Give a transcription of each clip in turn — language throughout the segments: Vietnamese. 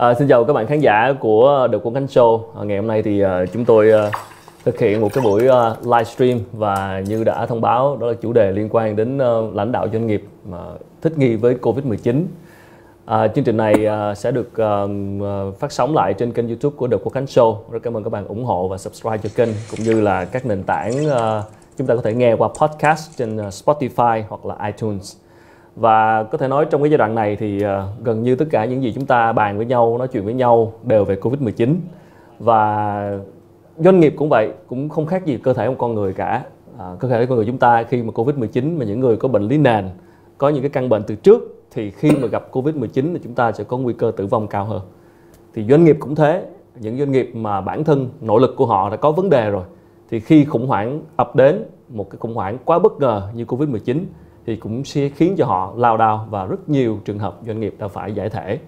À, xin chào các bạn khán giả của The Quân Khánh Show. À, ngày hôm nay thì à, chúng tôi à, thực hiện một cái buổi à, livestream và như đã thông báo đó là chủ đề liên quan đến à, lãnh đạo doanh nghiệp mà thích nghi với Covid-19. À, chương trình này à, sẽ được à, phát sóng lại trên kênh YouTube của The Quân Khánh Show. Rất cảm ơn các bạn ủng hộ và subscribe cho kênh cũng như là các nền tảng à, chúng ta có thể nghe qua podcast trên Spotify hoặc là iTunes và có thể nói trong cái giai đoạn này thì uh, gần như tất cả những gì chúng ta bàn với nhau nói chuyện với nhau đều về covid 19 và doanh nghiệp cũng vậy cũng không khác gì cơ thể một con người cả. À, cơ thể con người chúng ta khi mà covid 19 mà những người có bệnh lý nền có những cái căn bệnh từ trước thì khi mà gặp covid 19 thì chúng ta sẽ có nguy cơ tử vong cao hơn. Thì doanh nghiệp cũng thế những doanh nghiệp mà bản thân nỗ lực của họ đã có vấn đề rồi thì khi khủng hoảng ập đến một cái khủng hoảng quá bất ngờ như covid 19 thì cũng sẽ khiến cho họ lao đao và rất nhiều trường hợp doanh nghiệp đã phải giải thể.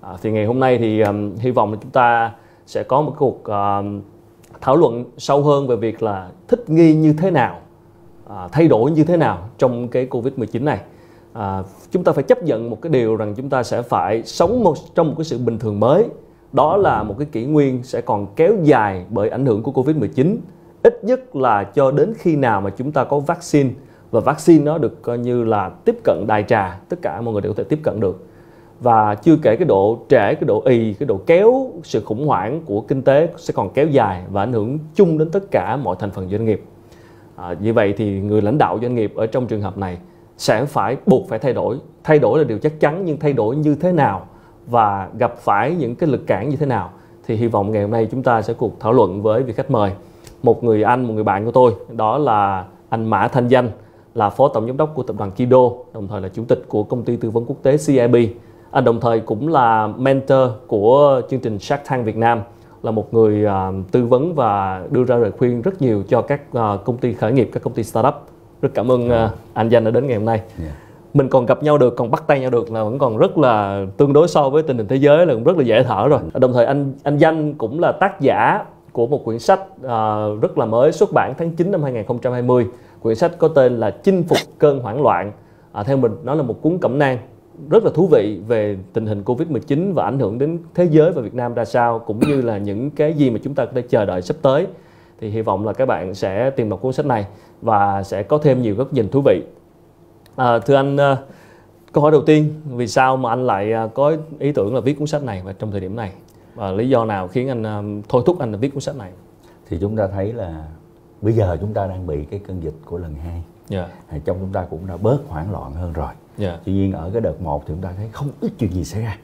À, thì ngày hôm nay thì um, hy vọng là chúng ta sẽ có một cuộc uh, thảo luận sâu hơn về việc là thích nghi như thế nào à, thay đổi như thế nào trong cái covid 19 này. À, chúng ta phải chấp nhận một cái điều rằng chúng ta sẽ phải sống một trong một cái sự bình thường mới. Đó là một cái kỷ nguyên sẽ còn kéo dài bởi ảnh hưởng của covid 19 ít nhất là cho đến khi nào mà chúng ta có vaccine và vaccine nó được coi như là tiếp cận đại trà tất cả mọi người đều có thể tiếp cận được. Và chưa kể cái độ trễ cái độ ì cái độ kéo sự khủng hoảng của kinh tế sẽ còn kéo dài và ảnh hưởng chung đến tất cả mọi thành phần doanh nghiệp. À, như vậy thì người lãnh đạo doanh nghiệp ở trong trường hợp này sẽ phải buộc phải thay đổi. Thay đổi là điều chắc chắn nhưng thay đổi như thế nào và gặp phải những cái lực cản như thế nào thì hy vọng ngày hôm nay chúng ta sẽ cuộc thảo luận với vị khách mời. Một người anh một người bạn của tôi đó là anh Mã Thanh Danh là phó tổng giám đốc của tập đoàn Kido, đồng thời là chủ tịch của công ty tư vấn quốc tế CIB. Anh đồng thời cũng là mentor của chương trình Shark Tank Việt Nam, là một người uh, tư vấn và đưa ra lời khuyên rất nhiều cho các uh, công ty khởi nghiệp, các công ty startup. Rất cảm ơn uh, anh Danh đã đến ngày hôm nay. Yeah. Mình còn gặp nhau được, còn bắt tay nhau được là vẫn còn rất là tương đối so với tình hình thế giới là cũng rất là dễ thở rồi. Đồng thời anh anh Danh cũng là tác giả của một quyển sách uh, rất là mới xuất bản tháng 9 năm 2020 quyển sách có tên là chinh phục cơn hoảng loạn à, theo mình nó là một cuốn cẩm nang rất là thú vị về tình hình Covid-19 và ảnh hưởng đến thế giới và Việt Nam ra sao cũng như là những cái gì mà chúng ta có thể chờ đợi sắp tới thì hy vọng là các bạn sẽ tìm đọc cuốn sách này và sẽ có thêm nhiều góc nhìn thú vị. À, thưa anh, à, câu hỏi đầu tiên vì sao mà anh lại à, có ý tưởng là viết cuốn sách này và trong thời điểm này và lý do nào khiến anh à, thôi thúc anh là viết cuốn sách này? Thì chúng ta thấy là bây giờ chúng ta đang bị cái cơn dịch của lần hai yeah. trong chúng ta cũng đã bớt hoảng loạn hơn rồi yeah. tuy nhiên ở cái đợt một thì chúng ta thấy không ít chuyện gì xảy ra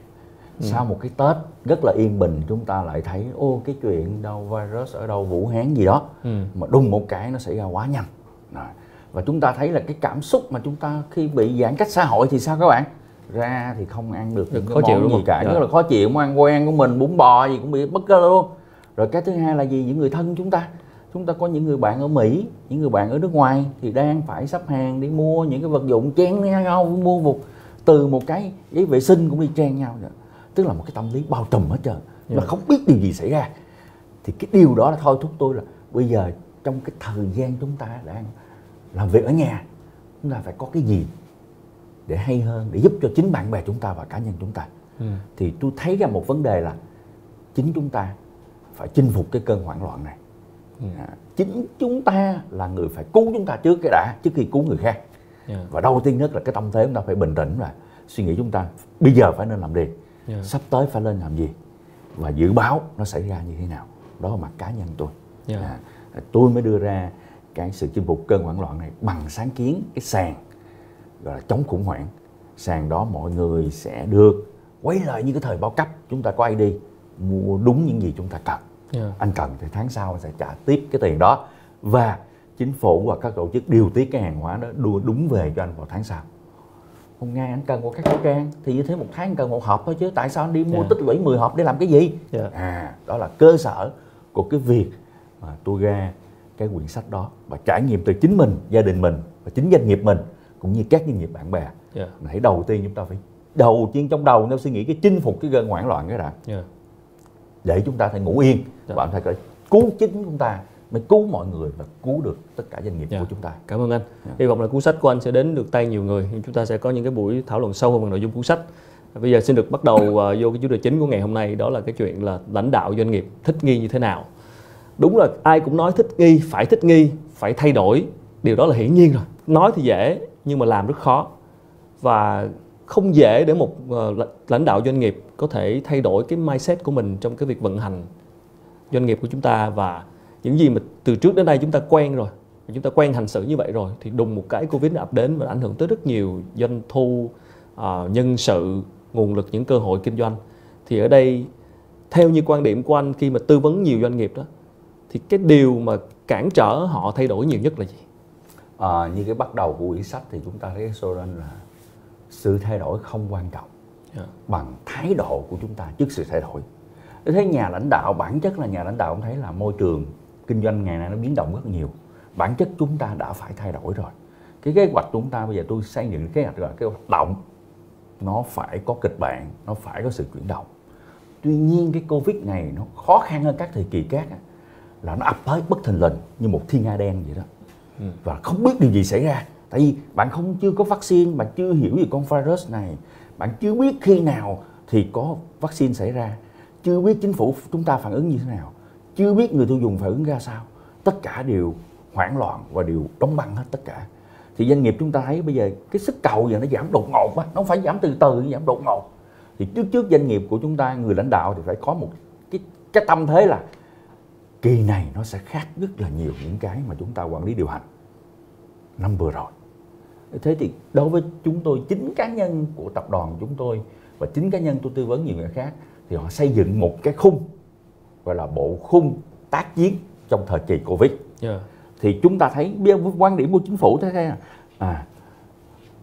ừ. sau một cái tết rất là yên bình chúng ta lại thấy ô cái chuyện đâu virus ở đâu vũ hán gì đó ừ. mà đùng một cái nó xảy ra quá nhanh rồi. và chúng ta thấy là cái cảm xúc mà chúng ta khi bị giãn cách xã hội thì sao các bạn ra thì không ăn được, được khó chịu gì cả rất dạ. là khó chịu món ăn quen của mình bún bò gì cũng bị bất cơ luôn rồi cái thứ hai là gì những người thân chúng ta chúng ta có những người bạn ở Mỹ những người bạn ở nước ngoài thì đang phải sắp hàng đi mua những cái vật dụng chen nhau mua một từ một cái giấy vệ sinh cũng đi chen nhau nữa tức là một cái tâm lý bao trùm hết trơn yeah. là không biết điều gì xảy ra thì cái điều đó là thôi thúc tôi là bây giờ trong cái thời gian chúng ta đang làm việc ở nhà chúng ta phải có cái gì để hay hơn để giúp cho chính bạn bè chúng ta và cá nhân chúng ta ừ. thì tôi thấy ra một vấn đề là chính chúng ta phải chinh phục cái cơn hoảng loạn này À, chính chúng ta là người phải cứu chúng ta trước cái đã trước khi cứu người khác. Yeah. và đầu tiên nhất là cái tâm thế chúng ta phải bình tĩnh và suy nghĩ chúng ta bây giờ phải nên làm gì yeah. sắp tới phải lên làm gì? Và dự báo nó xảy ra như thế nào? Đó là mặt cá nhân tôi. Yeah. à, tôi mới đưa ra cái sự chinh phục cơn hoảng loạn này bằng sáng kiến cái sàn gọi là chống khủng hoảng. Sàn đó mọi người sẽ được quay lại như cái thời bao cấp. Chúng ta có ID mua đúng những gì chúng ta cần yeah. Dạ. anh cần thì tháng sau anh sẽ trả tiếp cái tiền đó và chính phủ và các tổ chức điều tiết cái hàng hóa đó đưa đúng về cho anh vào tháng sau hôm nay anh cần một cái khẩu trang thì như thế một tháng anh cần một hộp thôi chứ tại sao anh đi mua yeah. Dạ. tích lũy 10 hộp để làm cái gì yeah. Dạ. à đó là cơ sở của cái việc mà tôi ra cái quyển sách đó và trải nghiệm từ chính mình gia đình mình và chính doanh nghiệp mình cũng như các doanh nghiệp bạn bè yeah. hãy đầu tiên chúng ta phải đầu tiên trong đầu nếu suy nghĩ cái chinh phục cái cơn hoảng loạn cái đã yeah để chúng ta phải ngủ yên. Dạ. bạn phải cứu chính chúng ta mới cứu mọi người và cứu được tất cả doanh nghiệp dạ. của chúng ta. Cảm ơn anh. Dạ. hy vọng là cuốn sách của anh sẽ đến được tay nhiều người. Chúng ta sẽ có những cái buổi thảo luận sâu hơn về nội dung cuốn sách. Bây giờ xin được bắt đầu uh, vô cái chủ đề chính của ngày hôm nay đó là cái chuyện là lãnh đạo doanh nghiệp thích nghi như thế nào. Đúng là ai cũng nói thích nghi phải thích nghi phải thay đổi. Điều đó là hiển nhiên rồi. Nói thì dễ nhưng mà làm rất khó. Và không dễ để một ờ, lãnh đạo doanh nghiệp có thể thay đổi cái mindset của mình trong cái việc vận hành doanh nghiệp của chúng ta và những gì mà từ trước đến nay chúng ta quen rồi chúng ta quen hành xử như vậy rồi thì đùng một cái covid nó ập đến và ảnh hưởng tới rất nhiều doanh thu uh, nhân sự nguồn lực những cơ hội kinh doanh. Thì ở đây theo như quan điểm của anh khi mà tư vấn nhiều doanh nghiệp đó thì cái điều mà cản trở họ thay đổi nhiều nhất là gì? À, như cái bắt đầu của quyển sách thì chúng ta thấy slogan là sự thay đổi không quan trọng yeah. Dạ. bằng thái độ của chúng ta trước sự thay đổi thế nhà lãnh đạo bản chất là nhà lãnh đạo cũng thấy là môi trường kinh doanh ngày nay nó biến động rất nhiều bản chất chúng ta đã phải thay đổi rồi cái kế hoạch chúng ta bây giờ tôi xây dựng kế hoạch là cái hoạt động nó phải có kịch bản nó phải có sự chuyển động tuy nhiên cái covid này nó khó khăn hơn các thời kỳ khác là nó ập tới bất thình lình như một thiên nga đen vậy đó ừ. và không biết điều gì xảy ra tại vì bạn không chưa có vaccine, bạn chưa hiểu về con virus này, bạn chưa biết khi nào thì có vaccine xảy ra, chưa biết chính phủ chúng ta phản ứng như thế nào, chưa biết người tiêu dùng phản ứng ra sao. Tất cả đều hoảng loạn và đều đóng băng hết tất cả. Thì doanh nghiệp chúng ta thấy bây giờ cái sức cầu giờ nó giảm đột ngột quá nó không phải giảm từ từ giảm đột ngột. Thì trước trước doanh nghiệp của chúng ta, người lãnh đạo thì phải có một cái cái tâm thế là kỳ này nó sẽ khác rất là nhiều những cái mà chúng ta quản lý điều hành năm vừa rồi thế thì đối với chúng tôi chính cá nhân của tập đoàn chúng tôi và chính cá nhân tôi tư vấn nhiều người khác thì họ xây dựng một cái khung gọi là bộ khung tác chiến trong thời kỳ covid. Yeah. thì chúng ta thấy quan điểm của chính phủ thế này à?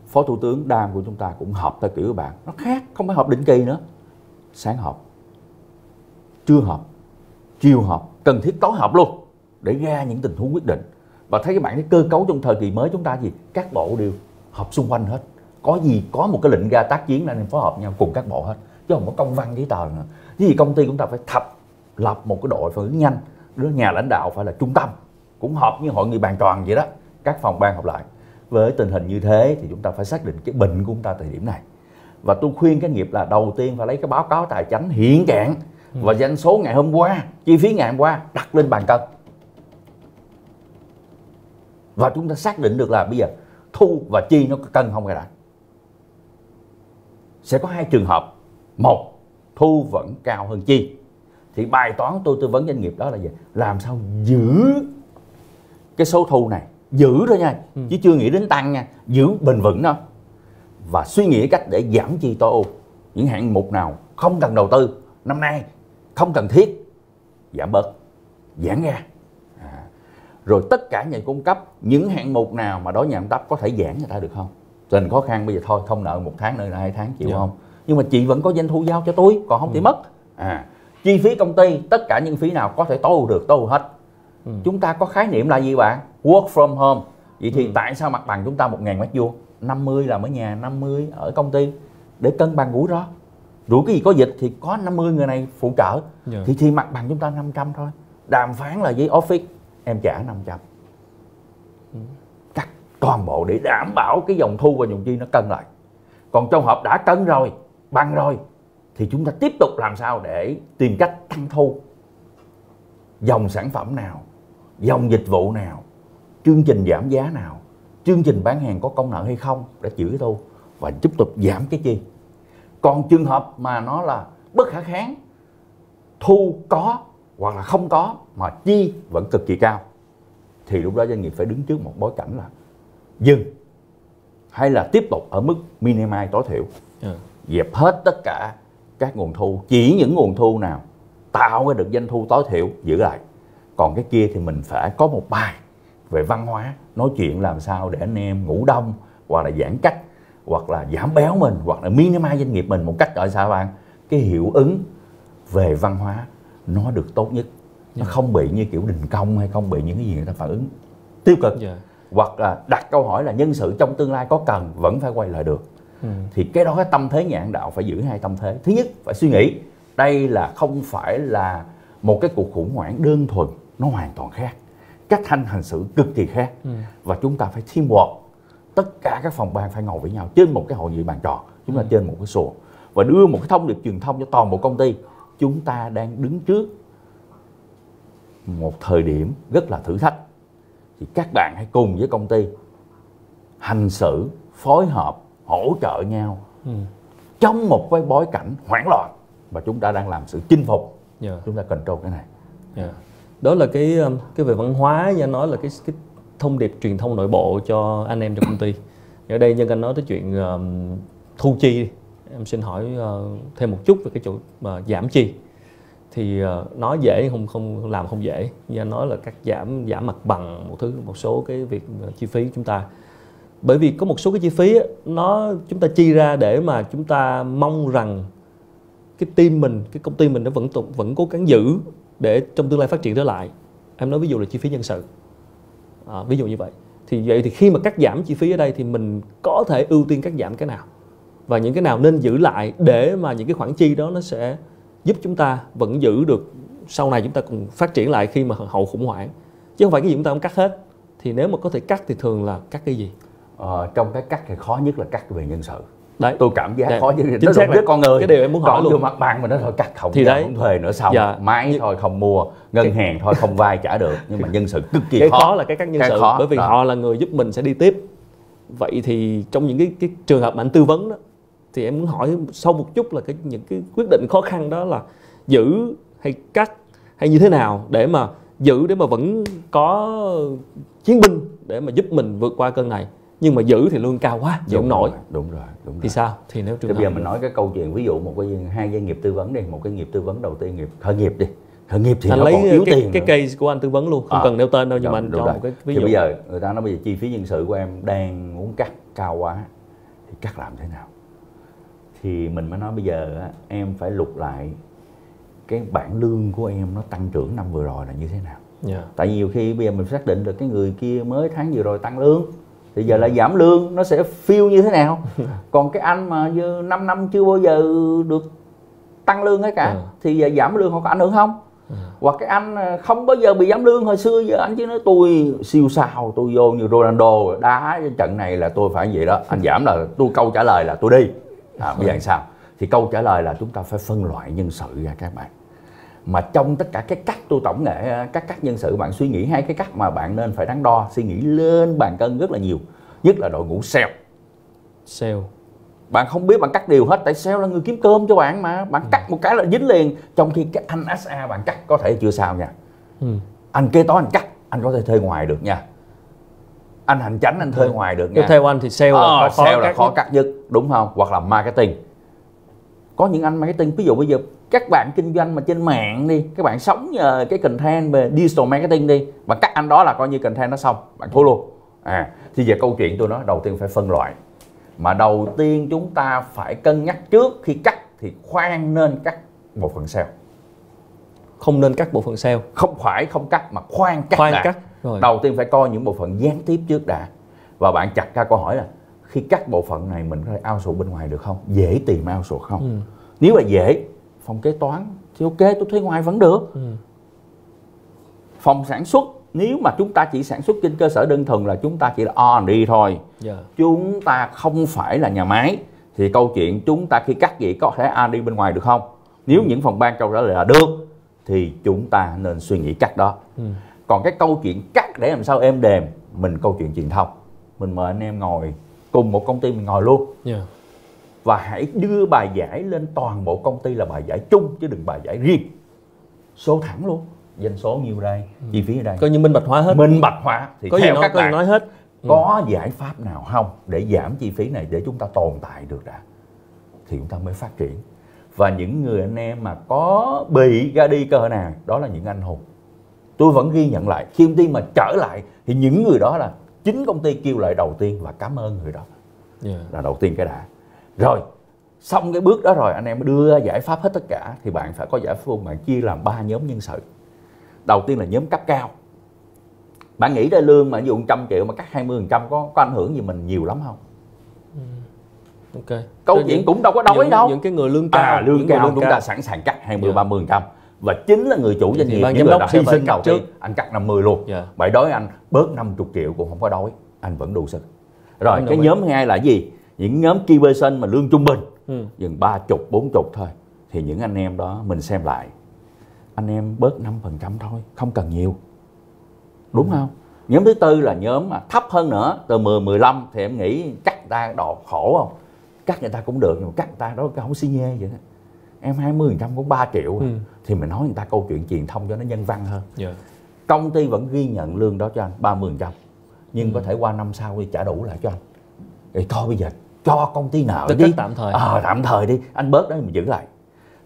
Phó thủ tướng đam của chúng ta cũng họp theo kiểu các bạn nó khác không phải họp định kỳ nữa. Sáng họp trưa họp chiều họp cần thiết tối họp luôn để ra những tình huống quyết định và thấy các bạn cái cơ cấu trong thời kỳ mới chúng ta gì? Các bộ đều họp xung quanh hết. Có gì có một cái lệnh ra tác chiến là nên phối hợp nhau cùng các bộ hết. Chứ không có công văn giấy tờ nữa. Cái gì công ty chúng ta phải thập lập một cái đội phản ứng nhanh. Đứa nhà lãnh đạo phải là trung tâm. Cũng họp như hội nghị bàn tròn vậy đó. Các phòng ban họp lại. Với tình hình như thế thì chúng ta phải xác định cái bệnh của chúng ta thời điểm này. Và tôi khuyên cái nghiệp là đầu tiên phải lấy cái báo cáo tài chính hiện trạng. Và doanh số ngày hôm qua chi phí ngày hôm qua đặt lên bàn cân và chúng ta xác định được là bây giờ thu và chi nó có cân không hay đã. Sẽ có hai trường hợp. Một thu vẫn cao hơn chi. Thì bài toán tôi tư vấn doanh nghiệp đó là gì? Làm sao giữ cái số thu này? Giữ thôi nha ừ. chứ chưa nghĩ đến tăng nha. Giữ bền vững đó và suy nghĩ cách để giảm chi tối ưu. Những hạng mục nào không cần đầu tư năm nay không cần thiết giảm bớt giãn ra. Rồi tất cả nhà cung cấp những hạng mục nào mà đối nhà cung cấp có thể giãn người ta được không tình khó khăn bây giờ thôi không nợ một tháng nữa là hai tháng chịu yeah. Dạ. không nhưng mà chị vẫn có doanh thu giao cho tôi còn không ừ. thì mất à chi phí công ty tất cả những phí nào có thể tối ưu được tối ưu hết ừ. chúng ta có khái niệm là gì bạn work from home vậy thì ừ. tại sao mặt bằng chúng ta một ngàn mét vuông 50 là ở nhà 50 ở công ty để cân bằng rủi ro rủi cái gì có dịch thì có 50 người này phụ trợ yeah. Dạ. thì thì mặt bằng chúng ta 500 thôi đàm phán là với office em trả 500 cắt toàn bộ để đảm bảo cái dòng thu và dòng chi nó cân lại. Còn trong hợp đã cân rồi bằng rồi, thì chúng ta tiếp tục làm sao để tìm cách tăng thu. Dòng sản phẩm nào, dòng dịch vụ nào, chương trình giảm giá nào, chương trình bán hàng có công nợ hay không để chịu cái thu và tiếp tục giảm cái chi. Còn trường hợp mà nó là bất khả kháng, thu có hoặc là không có mà chi vẫn cực kỳ cao thì lúc đó doanh nghiệp phải đứng trước một bối cảnh là dừng hay là tiếp tục ở mức minimize tối thiểu. Ừ. dẹp hết tất cả các nguồn thu chỉ những nguồn thu nào tạo ra được doanh thu tối thiểu giữ lại còn cái kia thì mình phải có một bài về văn hóa nói chuyện làm sao để anh em ngủ đông hoặc là giãn cách hoặc là giảm béo mình hoặc là minimize doanh nghiệp mình một cách gọi sao bạn cái hiệu ứng về văn hóa nó được tốt nhất nó yeah. không bị như kiểu đình công hay không bị những cái gì người ta phản ứng tiêu cực yeah. hoặc là đặt câu hỏi là nhân sự trong tương lai có cần vẫn phải quay lại được ừ. thì cái đó cái tâm thế nhà đạo phải giữ hai tâm thế thứ nhất phải suy nghĩ đây là không phải là một cái cuộc khủng hoảng đơn thuần nó hoàn toàn khác cách hành hành xử cực kỳ khác ừ. và chúng ta phải teamwork tất cả các phòng ban phải ngồi với nhau trên một cái hội nghị bàn tròn chúng ta ừ. trên một cái sổ và đưa một cái thông điệp truyền thông cho toàn bộ công ty chúng ta đang đứng trước một thời điểm rất là thử thách thì các bạn hãy cùng với công ty hành xử phối hợp hỗ trợ nhau ừ. trong một cái bối cảnh hoảng loạn và chúng ta đang làm sự chinh phục yeah. Dạ. chúng ta control cái này yeah. Dạ. đó là cái um, cái về văn hóa như anh nói là cái cái thông điệp truyền thông nội bộ cho anh em trong công ty ở đây nhân anh nói tới chuyện um, thu chi em xin hỏi uh, thêm một chút về cái chỗ uh, giảm chi. Thì ờ, uh, nói dễ không không làm không dễ. Như anh nói là cắt giảm giảm mặt bằng một thứ một số cái việc uh, chi phí chúng ta. Bởi vì có một số cái chi phí nó chúng ta chi ra để mà chúng ta mong rằng cái team mình cái công ty mình nó vẫn vẫn cố gắng giữ để trong tương lai phát triển trở lại. Em nói ví dụ là chi phí nhân sự. À, ví dụ như vậy. Thì vậy thì khi mà cắt giảm chi phí ở đây thì mình có thể ưu tiên cắt giảm cái nào? Và những cái nào nên giữ lại để mà những cái khoản chi đó nó sẽ giúp chúng ta vẫn giữ được sau này chúng ta cùng phát triển lại khi mà hậu khủng hoảng. Chứ không phải cái gì chúng ta không cắt hết. Thì nếu mà có thể cắt thì thường là cắt cái gì? Ờ, trong cái cắt thì khó nhất là cắt về nhân sự. Đấy. Tôi cảm giác đấy. khó như chính xác. là con người. cái điều em muốn hỏi luôn. mặt bằng mà nó thôi cắt không thì đấy. không thuê nữa xong dạ. máy nhưng... thôi không mua. Ngân cái... hàng thôi không vay trả được. Nhưng mà nhân sự cực kỳ cái khó. khó là cái cắt nhân cái sự khó. bởi vì đó. họ là người giúp mình sẽ đi tiếp. Vậy thì trong những cái cái trường hợp mà anh tư vấn đó thì em muốn hỏi sâu một chút là cái những cái quyết định khó khăn đó là giữ hay cắt hay như thế nào để mà giữ để mà vẫn có chiến binh để mà giúp mình vượt qua cơn này. Nhưng mà giữ thì lương cao quá giữ không nổi. đúng rồi đúng rồi. thì sao? Thì nếu trường bây giờ mình nói cái câu chuyện ví dụ một cái hai doanh nghiệp tư vấn đi một cái nghiệp tư vấn đầu tiên nghiệp khởi nghiệp đi. Khởi nghiệp thì anh nó lấy còn yếu cái, tiền cái nữa. case của anh tư vấn luôn không à, cần nêu tên đâu nhưng mà anh cho một cái ví dụ. thì bây giờ người ta nói bây giờ chi phí nhân sự của em đang muốn cắt cao quá thì cắt làm thế nào thì mình mới nói bây giờ em phải lục lại cái bảng lương của em nó tăng trưởng năm vừa rồi là như thế nào yeah. Dạ. tại nhiều khi bây giờ mình xác định được cái người kia mới tháng vừa rồi tăng lương thì giờ lại giảm lương nó sẽ phiêu như thế nào còn cái anh mà như 5 năm chưa bao giờ được tăng lương hết cả ừ. thì giờ giảm lương họ có ảnh hưởng không ừ. hoặc cái anh không bao giờ bị giảm lương hồi xưa giờ anh chứ nói tôi siêu sao tôi vô như Ronaldo đá trận này là tôi phải vậy đó anh giảm là tôi câu trả lời là tôi đi à, bây giờ sao? Thì câu trả lời là chúng ta phải phân loại nhân sự ra các bạn. Mà trong tất cả cái cách tôi tổng nghệ các cách nhân sự bạn suy nghĩ hai cái cách mà bạn nên phải đắn đo suy nghĩ lên bàn cân rất là nhiều. Nhất là đội ngũ sale. Sale. Bạn không biết bạn cắt điều hết tại sale là người kiếm cơm cho bạn mà. Bạn ừ. cắt một cái là dính liền. Trong khi cái anh SA bạn cắt có thể chưa sao nha. Ừ. anh kế toán anh cắt anh có thể thuê ngoài được nha anh hành chánh anh thuê ngoài được nha. theo anh thì sale là ờ, khó, sale là khó cắt nhất đúng không? Hoặc là marketing. Có những anh marketing ví dụ bây giờ các bạn kinh doanh mà trên mạng đi các bạn sống nhờ cái content về digital marketing đi và cắt anh đó là coi như content nó xong bạn thua luôn. À thì về câu chuyện tôi nói đầu tiên phải phân loại. Mà đầu tiên chúng ta phải cân nhắc trước khi cắt thì khoan nên cắt bộ phận sale. Không nên cắt bộ phận sale. Không phải không cắt mà khoan cắt khoan đã. cắt rồi. đầu tiên phải coi những bộ phận gián tiếp trước đã và bạn chặt ra câu hỏi là khi cắt bộ phận này mình có thể ao sổ bên ngoài được không dễ tìm ao sổ không ừ. nếu là dễ phòng kế toán thì ok tôi thuê ngoài vẫn được ừ. phòng sản xuất nếu mà chúng ta chỉ sản xuất trên cơ sở đơn thuần là chúng ta chỉ là R&D thôi yeah. Dạ. chúng ta không phải là nhà máy thì câu chuyện chúng ta khi cắt gì có thể R&D bên ngoài được không nếu ừ. những phòng ban câu trả lời là được thì chúng ta nên suy nghĩ cắt đó ừ. Còn cái câu chuyện cắt để làm sao êm đềm mình câu chuyện truyền thông. Mình mời anh em ngồi cùng một công ty mình ngồi luôn. Yeah. Dạ. và hãy đưa bài giải lên toàn bộ công ty là bài giải chung chứ đừng bài giải riêng. Số thẳng luôn. Doanh số nhiêu đây? Ừ. chi phí ở đây? Coi như minh bạch hóa hết. Minh bạch hóa. Thì có theo gì nói, các bạn nói hết. Ừ. có giải pháp nào không để giảm chi phí này để chúng ta tồn tại được đã? Thì chúng ta mới phát triển. Và những người anh em mà có bị ra đi cơ hội nào đó là những anh hùng tôi vẫn ghi nhận lại khi công ty mà trở lại thì những người đó là chính công ty kêu lại đầu tiên và cảm ơn người đó yeah. là đầu tiên cái đã rồi xong cái bước đó rồi anh em đưa giải pháp hết tất cả thì bạn phải có giải pháp bạn chia làm ba nhóm nhân sự đầu tiên là nhóm cấp cao bạn nghĩ ra lương mà dùng trăm triệu mà cắt 20 phần trăm có có ảnh hưởng gì mình nhiều lắm không ừ. ok câu chuyện cũng đâu có đói những, đâu những cái người lương cao à, lương cao lương chúng cao. ta sẵn sàng cắt 20 yeah. 30 phần trăm và chính là người chủ doanh nghiệp những người đã hy sinh đầu tiên anh cắt 50 luôn. Yeah. vậy đối anh bớt 50 triệu cũng không có đói. Anh vẫn đủ sức. Rồi cái nhóm hai là gì? Những nhóm key person mà lương trung bình. Ừ. dừng ba chục bốn chục thôi. Thì những anh em đó mình xem lại. Anh em bớt 5% thôi không cần nhiều. Đúng ừ. không? Nhóm thứ tư là nhóm mà thấp hơn nữa từ 10 15 thì em nghĩ cắt người ta đọt khổ không? Cắt người ta cũng được nhưng mà cắt người ta đó không xi nhê vậy đó. Em 20 trăm cũng 3 triệu ừ. Thì mình nói người ta câu chuyện truyền thông cho nó nhân văn hơn yeah. Dạ. công ty vẫn ghi nhận lương đó cho anh 30 trăm nhưng ừ. có thể qua năm sau đi trả đủ lại cho anh thì thôi bây giờ cho công ty nợ đi tạm thời à, tạm thời đi anh bớt đó mình giữ lại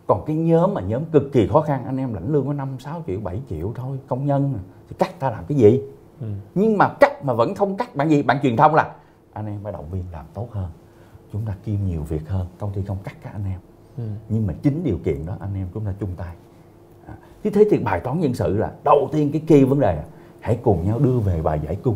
còn cái nhóm mà nhóm cực kỳ khó khăn anh em lãnh lương có 5 6 triệu 7 triệu thôi công nhân thì cắt ta làm cái gì ừ. nhưng mà cắt mà vẫn không cắt bạn gì bạn truyền thông là anh em phải động viên làm tốt hơn chúng ta kiêm nhiều việc hơn công ty không cắt các anh em ừ. nhưng mà chính điều kiện đó anh em chúng ta chung tay à, thế thì bài toán nhân sự là đầu tiên cái kia vấn đề là hãy cùng nhau đưa về bài giải cung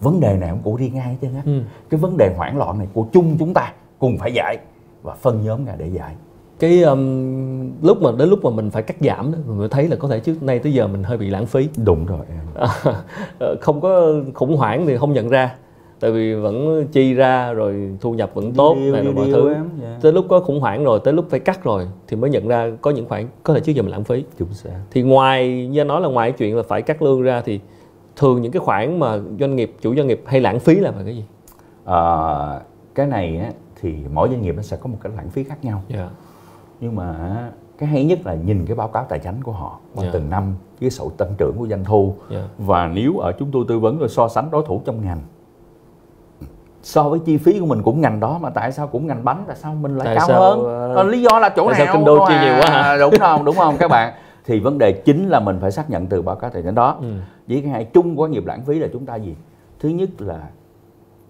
vấn đề này không của riêng ai chứ á ừ. cái vấn đề hoảng loạn này của chung chúng ta cùng phải giải và phân nhóm ra để giải. Cái um, lúc mà đến lúc mà mình phải cắt giảm đó mình thấy là có thể trước nay tới giờ mình hơi bị lãng phí. Đúng rồi em. Ờ, không có khủng hoảng thì không nhận ra tại vì vẫn chi ra rồi thu nhập vẫn tốt điều, này là mọi thứ em, yeah. Dạ. tới lúc có khủng hoảng rồi tới lúc phải cắt rồi thì mới nhận ra có những khoản có thể trước giờ mình lãng phí Chúng sẽ. thì ngoài như nói là ngoài chuyện là phải cắt lương ra thì thường những cái khoản mà doanh nghiệp chủ doanh nghiệp hay lãng phí là phải cái gì à, cái này á, thì mỗi doanh nghiệp nó sẽ có một cái lãng phí khác nhau yeah. Dạ. nhưng mà cái hay nhất là nhìn cái báo cáo tài chính của họ qua yeah. Dạ. từng năm cái sự tăng trưởng của doanh thu yeah. và nếu ở chúng tôi tư vấn rồi so sánh đối thủ trong ngành so với chi phí của mình cũng ngành đó mà tại sao cũng ngành bánh tại sao mình lại tại cao sao, hơn? uh, lý do là chỗ nào sao kinh đô chi à, nhiều quá hả? đúng không đúng không các bạn? Thì vấn đề chính là mình phải xác nhận từ báo cáo tài chính đó. Ừ. với cái hai chung của nghiệp lãng phí là chúng ta gì? Thứ nhất là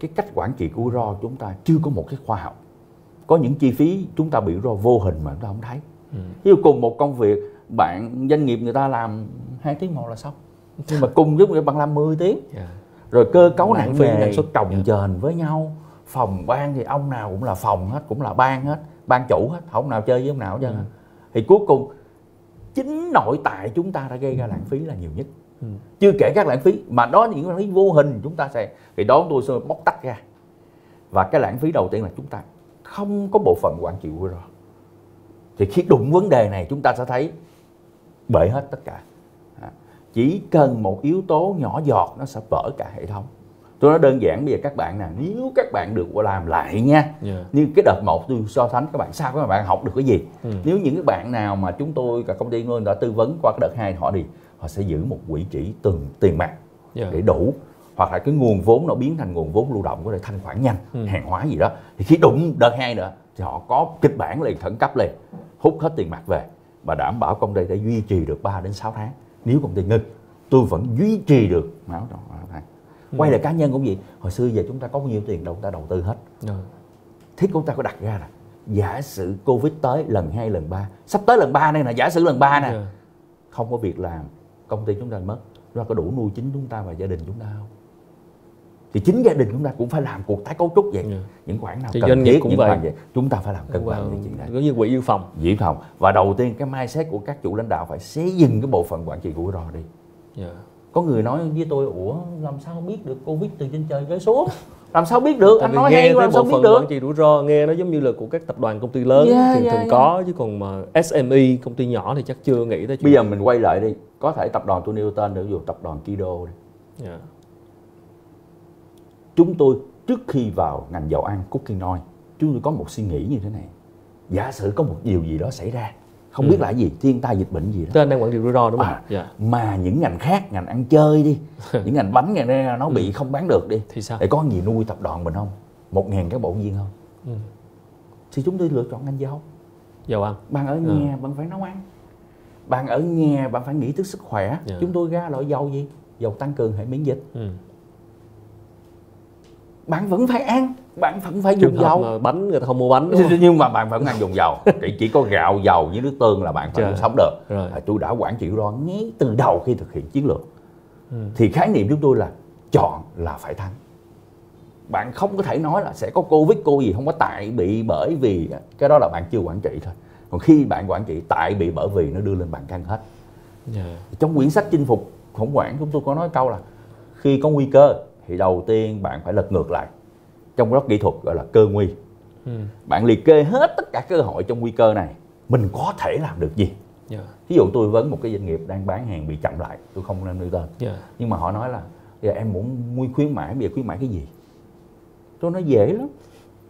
cái cách quản trị của ro chúng ta chưa có một cái khoa học. Có những chi phí chúng ta bị ro vô hình mà chúng ta không thấy. Ừ. ví dụ cùng một công việc bạn doanh nghiệp người ta làm hai tiếng một là xong. Nhưng mà cùng giúp người bạn làm 10 tiếng. Yeah dạ rồi cơ cấu nặng phí năng suất trồng yeah. chền với nhau phòng ban thì ông nào cũng là phòng hết cũng là ban hết ban chủ hết không nào chơi với ông nào hết trơn ừ. thì cuối cùng chính nội tại chúng ta đã gây ra lãng phí là nhiều nhất ừ. chưa kể các lãng phí mà đó những lãng phí vô hình chúng ta sẽ thì đó tôi sẽ bóc tách ra và cái lãng phí đầu tiên là chúng ta không có bộ phận quản trị rủi ro thì khi đụng vấn đề này chúng ta sẽ thấy bể hết tất cả chỉ cần một yếu tố nhỏ giọt nó sẽ vỡ cả hệ thống tôi nói đơn giản bây giờ các bạn nè nếu các bạn được làm lại nha yeah. Dạ. như cái đợt một tôi so sánh các bạn sao các bạn học được cái gì ừ. nếu những cái bạn nào mà chúng tôi cả công ty ngôi đã tư vấn qua cái đợt hai họ đi họ sẽ giữ một quỹ chỉ từng tiền mặt yeah. Dạ. để đủ hoặc là cái nguồn vốn nó biến thành nguồn vốn lưu động có thể thanh khoản nhanh ừ. hàng hóa gì đó thì khi đụng đợt hai nữa thì họ có kịch bản liền khẩn cấp liền hút hết tiền mặt về và đảm bảo công ty đã duy trì được 3 đến 6 tháng nếu công ty ngưng tôi vẫn duy trì được máu đó. Quay lại cá nhân cũng vậy. Hồi xưa giờ chúng ta có bao nhiêu tiền đâu ta đầu tư hết. Ừ. thế chúng ta có đặt ra là giả sử covid tới lần hai lần ba sắp tới lần ba này là giả sử lần ba nè ừ. không có việc làm công ty chúng ta mất ra có đủ nuôi chính chúng ta và gia đình chúng ta không thì chính gia đình chúng ta cũng phải làm cuộc tái cấu trúc vậy. Yeah. những khoản nào thì cần thiết cũng vậy. vậy chúng ta phải làm cân bằng những chuyện này. giống như quỹ dự phòng. Dự phòng. Và đầu tiên cái mindset của các chủ lãnh đạo phải xây dựng cái bộ phận quản trị rủi ro đi. Yeah. có người nói với tôi ủa làm sao biết được covid từ trên trời rơi xuống? Làm sao biết được? Tại anh nói hay làm sao biết được? quản trị rủi ro nghe nó giống như là của các tập đoàn công ty lớn yeah, thì yeah, thường yeah. có chứ còn mà SME công ty nhỏ thì chắc chưa nghĩ tới bây giờ mình quay lại đi. Có thể tập đoàn tôi nêu tên được dù tập đoàn Kido đi. Yeah chúng tôi trước khi vào ngành dầu ăn cooking oil chúng tôi có một suy nghĩ như thế này giả sử có một điều gì đó xảy ra không ừ. biết là gì thiên tai dịch bệnh gì đó tên đang quản trị rủi ro đúng không à, yeah. Dạ. mà những ngành khác ngành ăn chơi đi những ngành bánh ngành này nó bị ừ. không bán được đi thì sao để có gì nuôi tập đoàn mình không một ngàn cái bộ viên không ừ. thì chúng tôi lựa chọn ngành dầu dầu ăn bạn ở ừ. nhà ừ. bạn phải nấu ăn bạn ở nhà bạn phải nghĩ tới sức khỏe yeah. Dạ. chúng tôi ra loại dầu gì dầu tăng cường hệ miễn dịch ừ bạn vẫn phải ăn bạn vẫn phải dùng dầu bánh người ta không mua bánh nhưng mà bạn vẫn ăn dùng dầu chỉ, chỉ có gạo dầu với nước tương là bạn phải Trời. sống được rồi. À, tôi đã quản trị đó ngay từ đầu khi thực hiện chiến lược ừ. thì khái niệm chúng tôi là chọn là phải thắng bạn không có thể nói là sẽ có covid cô gì không có tại bị bởi vì cái đó là bạn chưa quản trị thôi còn khi bạn quản trị tại bị bởi vì nó đưa lên bàn cân hết yeah. Dạ. trong quyển sách chinh phục khủng hoảng chúng tôi có nói câu là khi có nguy cơ thì đầu tiên bạn phải lật ngược lại trong đó kỹ thuật gọi là cơ nguy ừ. bạn liệt kê hết tất cả cơ hội trong nguy cơ này mình có thể làm được gì yeah. Dạ. ví dụ tôi vấn một cái doanh nghiệp đang bán hàng bị chậm lại tôi không nên nêu tên yeah. Dạ. nhưng mà họ nói là giờ em muốn mua khuyến mãi bây giờ khuyến mãi cái gì tôi nói dễ lắm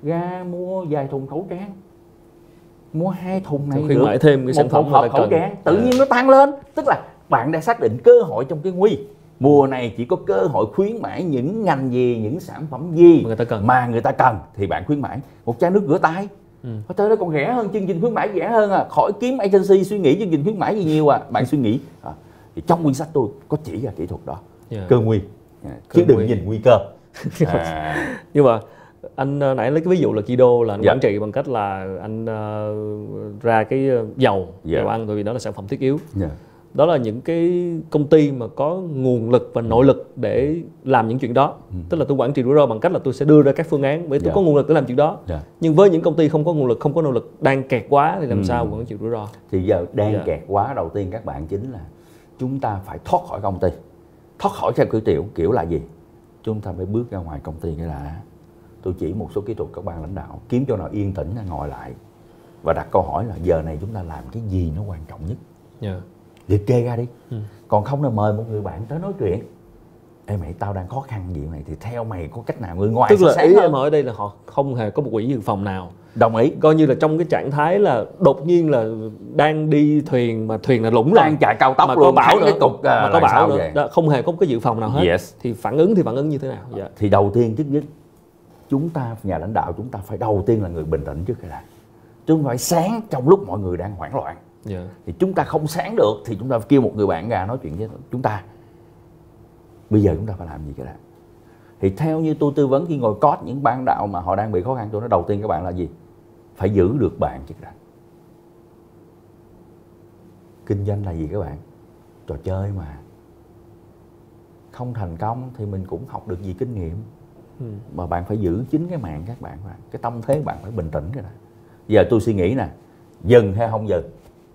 ra mua vài thùng khẩu trang mua hai thùng này khuyến mãi thêm cái sản phẩm hộp khẩu trang tự. Dạ. nhiên nó tăng lên tức là bạn đã xác định cơ hội trong cái nguy mùa này chỉ có cơ hội khuyến mãi những ngành gì những sản phẩm gì mà người ta cần. mà người ta cần thì bạn khuyến mãi. Một chai nước rửa tay. Ừ. Thôi nó còn rẻ hơn chương trình khuyến mãi rẻ hơn à. Khỏi kiếm agency suy nghĩ chương trình khuyến mãi gì nhiều à. Bạn suy nghĩ. À, thì trong nguyên sách tôi có chỉ ra kỹ thuật đó. Yeah. cơ nguy. À, chứ đừng nhìn nguy cơ. À. nhưng mà anh ờ, nãy lấy cái ví dụ là Kido là anh dạ. quản trị bằng cách là anh uh, ra cái ờ, dầu dạ. dầu ăn bởi vì đó là sản phẩm thiết yếu. Dạ đó là những cái công ty mà có nguồn lực và nội lực để làm những chuyện đó ừ. tức là tôi quản trị rủi ro bằng cách là tôi sẽ đưa ra các phương án bởi tôi yeah. Dạ. có nguồn lực để làm chuyện đó yeah. Dạ. nhưng với những công ty không có nguồn lực không có nội lực đang kẹt quá thì làm ừ. sao quản trị rủi ro thì giờ đang yeah. Dạ. kẹt quá đầu tiên các bạn chính là chúng ta phải thoát khỏi công ty thoát khỏi theo kiểu tiểu kiểu là gì chúng ta phải bước ra ngoài công ty cái là tôi chỉ một số kỹ thuật các bạn lãnh đạo kiếm cho nào yên tĩnh ngồi lại và đặt câu hỏi là giờ này chúng ta làm cái gì nó quan trọng nhất yeah liệt kê ra đi. Ừ. còn không là mời một người bạn tới nói chuyện. Ê mày tao đang khó khăn gì này thì theo mày có cách nào? Người ngoài tức là ý hơn. em ở đây là họ không hề có một quỹ dự phòng nào. Đồng ý. Coi như là trong cái trạng thái là đột nhiên là đang đi thuyền mà thuyền là lũng đang chạy cao tốc mà luôn có bão nữa cái cục mà có bão nữa. đó, không hề có một cái dự phòng nào hết. Yes. thì phản ứng thì phản ứng như thế nào? Dạ. thì đầu tiên trước nhất chúng ta nhà lãnh đạo chúng ta phải đầu tiên là người bình tĩnh trước cái đã chúng phải sáng trong lúc mọi người đang hoảng loạn yeah. Dạ. thì chúng ta không sáng được thì chúng ta kêu một người bạn ra nói chuyện với chúng ta. Bây giờ chúng ta phải làm gì cái đó thì theo như tôi tư vấn khi ngồi cót những ban đạo mà họ đang bị khó khăn tôi nói đầu tiên các bạn là gì? Phải giữ được bạn chứ đã kinh doanh là gì các bạn? Trò chơi mà. Không thành công thì mình cũng học được gì kinh nghiệm. Ừ. mà bạn phải giữ chính cái mạng các bạn cái tâm thế bạn phải bình tĩnh cái này giờ tôi suy nghĩ nè dừng hay không dừng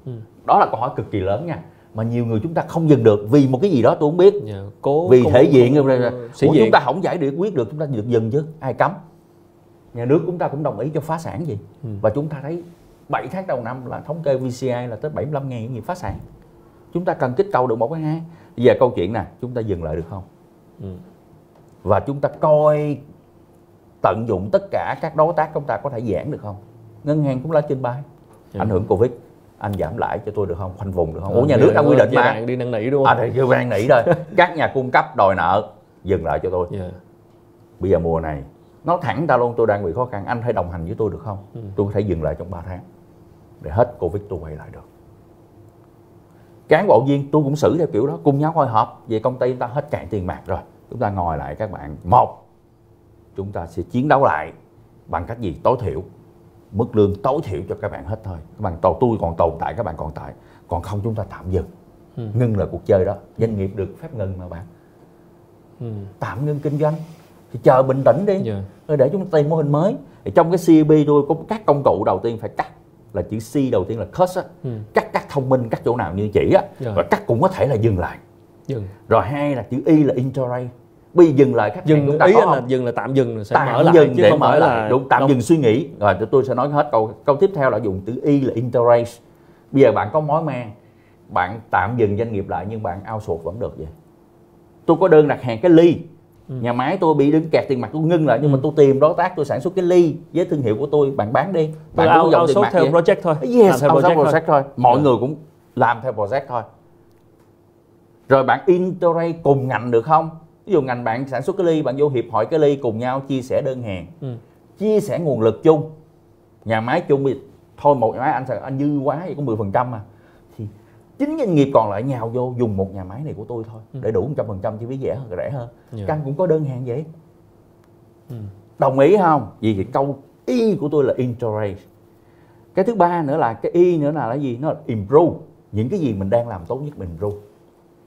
Ừ. đó là câu hỏi cực kỳ lớn nha. Mà nhiều người chúng ta không dừng được vì một cái gì đó tôi không biết. Yeah, dạ, cố vì thể diện không, không, chúng ta không giải quyết được chúng ta được dừng chứ? Ai cấm? Nhà nước chúng ta cũng đồng ý cho phá sản gì? Ừ. và chúng ta thấy 7 tháng đầu năm là thống kê VCI là tới 75 ngàn gì phá sản. Chúng ta cần kích cầu được một cái hai. Giờ câu chuyện nè chúng ta dừng lại được không? Ừ. và chúng ta coi tận dụng tất cả các đối tác chúng ta có thể giãn được không? Ngân hàng cũng là trên bay yeah. Dạ. ảnh hưởng covid anh giảm lãi cho tôi được không? Khoanh vùng được không? Ừ, ủa nhà nước đang quy định mà. đi năn nỉ đúng không? À thì năn nỉ thôi. Các nhà cung cấp đòi nợ dừng lại cho tôi. Yeah. bây giờ mùa này nó thẳng ta luôn tôi đang bị khó khăn. Anh hãy đồng hành với tôi được không? Ừ. tôi có thể dừng lại trong 3 tháng để hết covid tôi quay lại được. Cán bộ viên tôi cũng xử theo kiểu đó cùng nhau hội họp. Về công ty chúng ta hết cạn tiền bạc rồi. Chúng ta ngồi lại các bạn. Một chúng ta sẽ chiến đấu lại bằng cách gì? Tối thiểu mức lương tối thiểu cho các bạn hết thôi các bạn tàu tôi còn tồn tại các bạn còn tại còn không chúng ta tạm dừng ừ. ngưng là cuộc chơi đó doanh nghiệp được phép ngừng mà bạn ừ. tạm ngưng kinh doanh thì chờ bình tĩnh đi yeah. Dạ. để chúng ta tìm mô hình mới thì trong cái CB tôi có các công cụ đầu tiên phải cắt là chữ C đầu tiên là cut á ừ. cắt cắt thông minh cắt chỗ nào như chỉ á yeah. Dạ. và cắt cũng có thể là dừng lại dừng. rồi hai là chữ Y là integrate bây dừng lại khách dừng ý là dừng là tạm dừng sẽ tạm mở lại dừng chứ để không mở lại là đúng tạm đâu. dừng suy nghĩ rồi tôi sẽ nói hết câu câu tiếp theo là dùng từ y là interrace bây giờ bạn có mối mang bạn tạm dừng doanh nghiệp lại nhưng bạn ao sụt vẫn được vậy tôi có đơn đặt hàng cái ly ừ. nhà máy tôi bị đứng kẹt tiền mặt tôi ngưng lại nhưng ừ. mà tôi tìm đối tác tôi sản xuất cái ly với thương hiệu của tôi bạn bán đi bạn dùng tiền mặt theo vậy. project thôi yes theo project, project thôi. thôi mọi yeah. người cũng làm theo project thôi rồi bạn integrate cùng ngành được không ví dụ ngành bạn sản xuất cái ly bạn vô hiệp hội cái ly cùng nhau chia sẻ đơn hàng ừ. chia sẻ nguồn lực chung nhà máy chung thì thôi một nhà máy anh anh dư quá vậy có 10 phần trăm mà thì chính doanh nghiệp còn lại nhào vô dùng một nhà máy này của tôi thôi ừ. để đủ trăm phần trăm chi phí rẻ hơn rẻ hơn yeah. Dạ. cũng có đơn hàng vậy ừ. đồng ý không vì thì câu y của tôi là integrate cái thứ ba nữa là cái y nữa là cái gì nó là improve những cái gì mình đang làm tốt nhất mình improve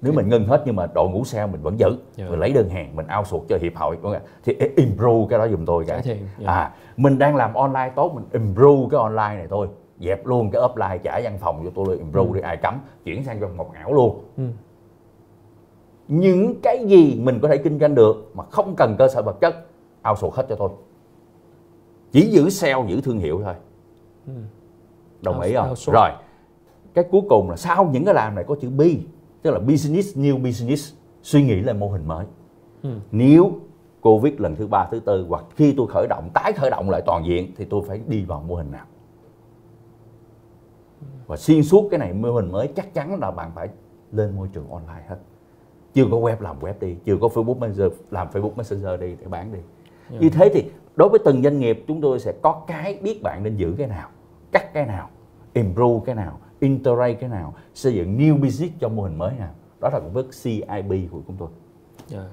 nếu mình ngưng hết nhưng mà đội ngũ sale mình vẫn giữ yeah. Dạ. mình lấy đơn hàng mình ao suột cho hiệp hội thì improve cái đó giùm tôi cái yeah. Dạ. à mình đang làm online tốt mình improve cái online này thôi dẹp luôn cái offline trả văn phòng cho tôi luôn improve ừ. đi ai cấm chuyển sang văn phòng ảo luôn ừ. những cái gì mình có thể kinh doanh được mà không cần cơ sở vật chất ao suột hết cho tôi chỉ giữ sale giữ thương hiệu thôi ừ. đồng ý không rồi cái cuối cùng là sau những cái làm này có chữ B tức là business new business suy nghĩ lại mô hình mới ừ. nếu covid lần thứ ba thứ tư hoặc khi tôi khởi động tái khởi động lại toàn diện thì tôi phải đi vào mô hình nào và xuyên suốt cái này mô hình mới chắc chắn là bạn phải lên môi trường online hết chưa có web làm web đi chưa có facebook messenger làm facebook messenger đi để bán đi yeah. Như thế thì đối với từng doanh nghiệp chúng tôi sẽ có cái biết bạn nên giữ cái nào cắt cái nào improve cái nào Interact cái nào? Xây dựng new business cho mô hình mới nào? Đó là công việc CIB của chúng tôi. Yeah.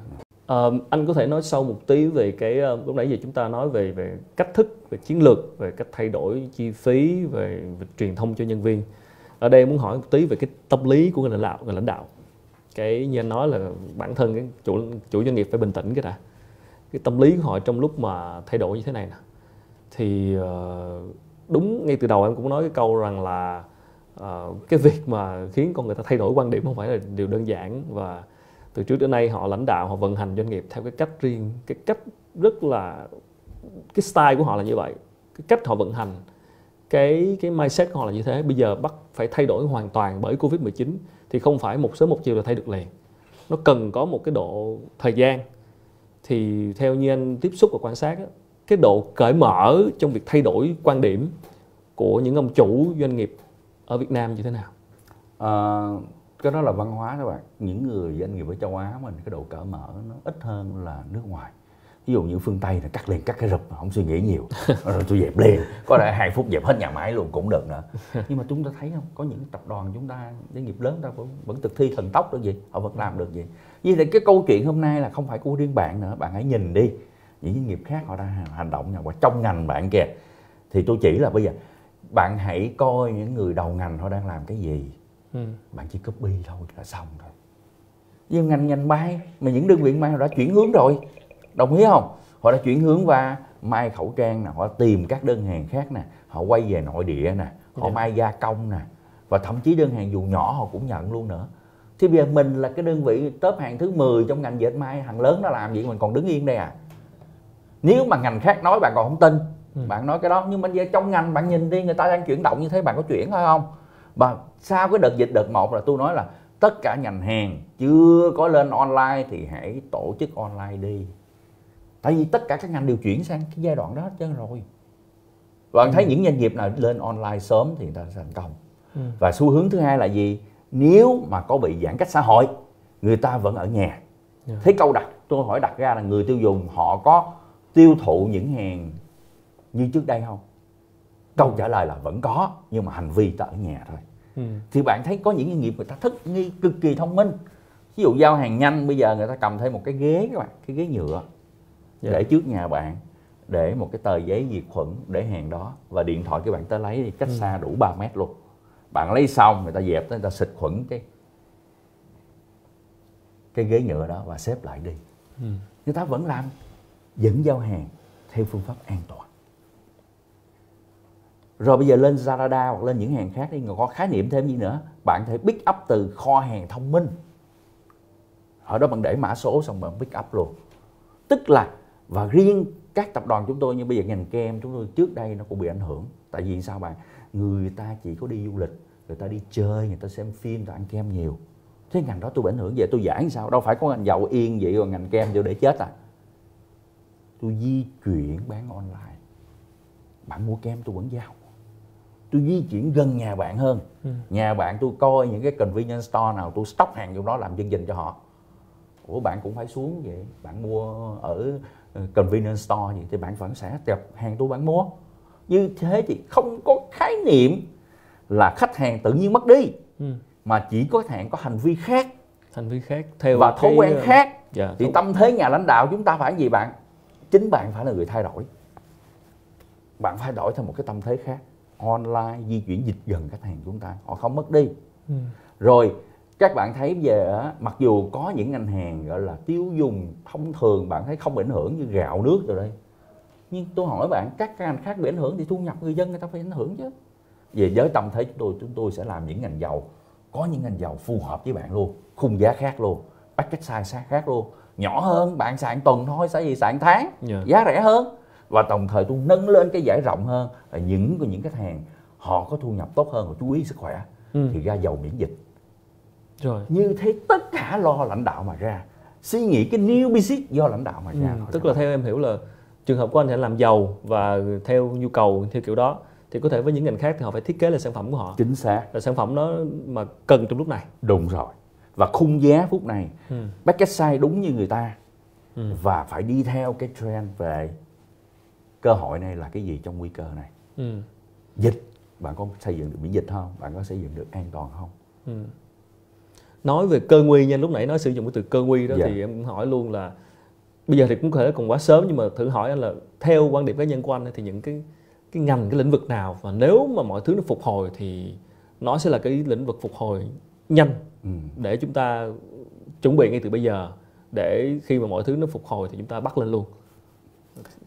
À, anh có thể nói sâu một tí về cái ờ, lúc nãy giờ chúng ta nói về về cách thức về chiến lược về cách thay đổi chi phí về, về truyền thông cho nhân viên. Ở đây muốn hỏi một tí về cái tâm lý của người lãnh đạo người lãnh đạo. Cái như anh nói là bản thân cái chủ chủ doanh nghiệp phải bình tĩnh cái đã. Cái tâm lý của họ trong lúc mà thay đổi như thế này nè. Thì ờ, đúng ngay từ đầu em cũng nói cái câu rằng là uh, cái việc mà khiến con người ta thay đổi quan điểm không phải là điều đơn giản và từ trước đến nay họ lãnh đạo họ vận hành doanh nghiệp theo cái cách riêng cái cách rất là cái style của họ là như vậy cái cách họ vận hành cái cái mindset của họ là như thế. Bây giờ bắt phải thay đổi hoàn toàn bởi covid 19 thì không phải một sớm một chiều là thay được liền. Nó cần có một cái độ thời gian. Thì theo như anh tiếp xúc và quan sát cái độ cởi mở trong việc thay đổi quan điểm của những ông chủ doanh nghiệp ở Việt Nam như thế nào? À, cái đó là văn hóa các bạn. Những người doanh nghiệp ở châu Á mình cái độ cởi mở nó ít hơn là nước ngoài. Ví dụ như phương tây là cắt liền cắt cái rụp không suy nghĩ nhiều. Rồi tôi dẹp liền. Có thể hai phút dẹp hết nhà máy luôn cũng được nữa. Nhưng mà chúng ta thấy không? Có những tập đoàn chúng ta doanh nghiệp lớn ta vẫn, vẫn thực thi thần tốc được gì. Họ vẫn làm được gì. Vì vậy cái câu chuyện hôm nay là không phải của riêng bạn nữa. Bạn hãy nhìn đi. Những doanh nghiệp khác họ đang hành động nào và trong ngành bạn kìa. Thì tôi chỉ là bây giờ bạn hãy coi những người đầu ngành họ đang làm cái gì. Ừ. bạn chỉ copy thôi là xong rồi. Nhưng ngành ngành may mà những đơn vị may họ đã chuyển hướng rồi. Đồng ý không? Họ đã chuyển hướng qua may khẩu trang nè họ tìm các đơn hàng khác nè. Họ quay về nội địa nè họ dạ. may gia công nè. Và thậm chí đơn hàng dù nhỏ họ cũng nhận luôn nữa. Thì bây giờ mình là cái đơn vị top hàng thứ 10 trong ngành dệt may hàng lớn nó làm gì mình còn đứng yên đây à? Nếu mà ngành khác nói bạn còn không tin ừ. bạn nói cái đó nhưng mà giờ trong ngành bạn nhìn đi người ta đang chuyển động như thế bạn có chuyển hay không và sau cái đợt dịch đợt một là tôi nói là tất cả ngành hàng chưa có lên online thì hãy tổ chức online đi tại vì tất cả các ngành đều chuyển sang cái giai đoạn đó hết trơn rồi bạn ừ. thấy những doanh nghiệp nào lên online sớm thì người ta thành công ừ. và xu hướng thứ hai là gì nếu mà có bị giãn cách xã hội người ta vẫn ở nhà yeah. Dạ. thế câu đặt tôi hỏi đặt ra là người tiêu dùng họ có tiêu thụ những hàng như trước đây không câu trả lời là vẫn có nhưng mà hành vi ta ở nhà thôi ừ. thì bạn thấy có những doanh nghiệp người ta thích nghi cực kỳ thông minh ví dụ giao hàng nhanh bây giờ người ta cầm thêm một cái ghế các bạn cái ghế nhựa yeah. để trước nhà bạn để một cái tờ giấy diệt khuẩn để hàng đó và điện thoại cái bạn tới lấy thì cách ừ. xa đủ 3 mét luôn bạn lấy xong người ta dẹp người ta xịt khuẩn cái cái ghế nhựa đó và xếp lại đi ừ. người ta vẫn làm dẫn giao hàng theo phương pháp an toàn rồi bây giờ lên Zalada hoặc lên những hàng khác đi có khái niệm thêm gì nữa? Bạn thể pick up từ kho hàng thông minh. Ở đó bạn để mã số xong bạn pick up luôn. Tức là, và riêng các tập đoàn chúng tôi như bây giờ ngành kem chúng tôi trước đây nó cũng bị ảnh hưởng. Tại vì sao bạn? Người ta chỉ có đi du lịch, người ta đi chơi, người ta xem phim, người ta ăn kem nhiều. Thế ngành đó tôi bị ảnh hưởng. Vậy tôi giải sao? Đâu phải có ngành dầu yên vậy rồi ngành kem vô để chết à? Tôi di chuyển bán online. Bạn mua kem tôi vẫn giao tôi di chuyển gần nhà bạn hơn. Ừ. nhà bạn tôi coi những cái convenience store nào tôi stock hàng trong đó làm chương trình cho họ. Ủa bạn cũng phải xuống vậy? Bạn mua ở ờ, convenience store gì thì bạn vẫn sẽ tập hàng tôi bạn mua. Như thế thì không có khái niệm là khách hàng tự nhiên mất đi ừ. mà chỉ có hạn có hành vi khác. Hành vi khác theo và thói quen ờ, khác. dạ, thì tâm thế nhà lãnh đạo chúng ta phải gì bạn? Chính bạn phải là người thay đổi. Bạn phải đổi theo một cái tâm thế khác online di chuyển dịch gần khách hàng chúng ta họ không mất đi ừ. rồi các bạn thấy về mặc dù có những ngành hàng gọi là tiêu dùng thông thường bạn thấy không bị ảnh hưởng như gạo nước rồi đây nhưng tôi hỏi bạn các ngành khác bị ảnh hưởng thì thu nhập người dân người ta phải ảnh hưởng chứ về giới tâm thế chúng tôi chúng tôi sẽ làm những ngành dầu có những ngành dầu phù hợp với bạn luôn khung giá khác luôn package size khác luôn nhỏ hơn bạn xài tuần thôi sẽ gì xài tháng yeah. Dạ. giá rẻ hơn và đồng thời tôi nâng lên cái giải rộng hơn là những của những khách hàng họ có thu nhập tốt hơn và chú ý sức khỏe ừ. thì ra giàu miễn dịch. Rồi. Như thế tất cả lo lãnh đạo mà ra suy nghĩ cái new business do lãnh đạo mà ra. ừ, tức là theo em hiểu là trường hợp của anh sẽ làm giàu và theo nhu cầu theo kiểu đó thì có thể với những ngành khác thì họ phải thiết kế là sản phẩm của họ. Chính xác. Là sản phẩm đó mà cần trong lúc này. Đúng rồi. Và khung giá phút này ừ. package size đúng như người ta ừ. và phải đi theo cái trend về cơ hội này là cái gì trong nguy cơ này ừ. dịch bạn có xây dựng được miễn dịch không bạn có xây dựng được an toàn không ừ. nói về cơ nguy nha lúc nãy nói sử dụng cái từ cơ nguy đó dạ. thì em cũng hỏi luôn là bây giờ thì cũng có thể còn quá sớm nhưng mà thử hỏi anh là theo quan điểm cá nhân của anh thì những cái cái ngành cái lĩnh vực nào và nếu mà mọi thứ nó phục hồi thì nó sẽ là cái lĩnh vực phục hồi nhanh ừ. để chúng ta chuẩn bị ngay từ bây giờ để khi mà mọi thứ nó phục hồi thì chúng ta bắt lên luôn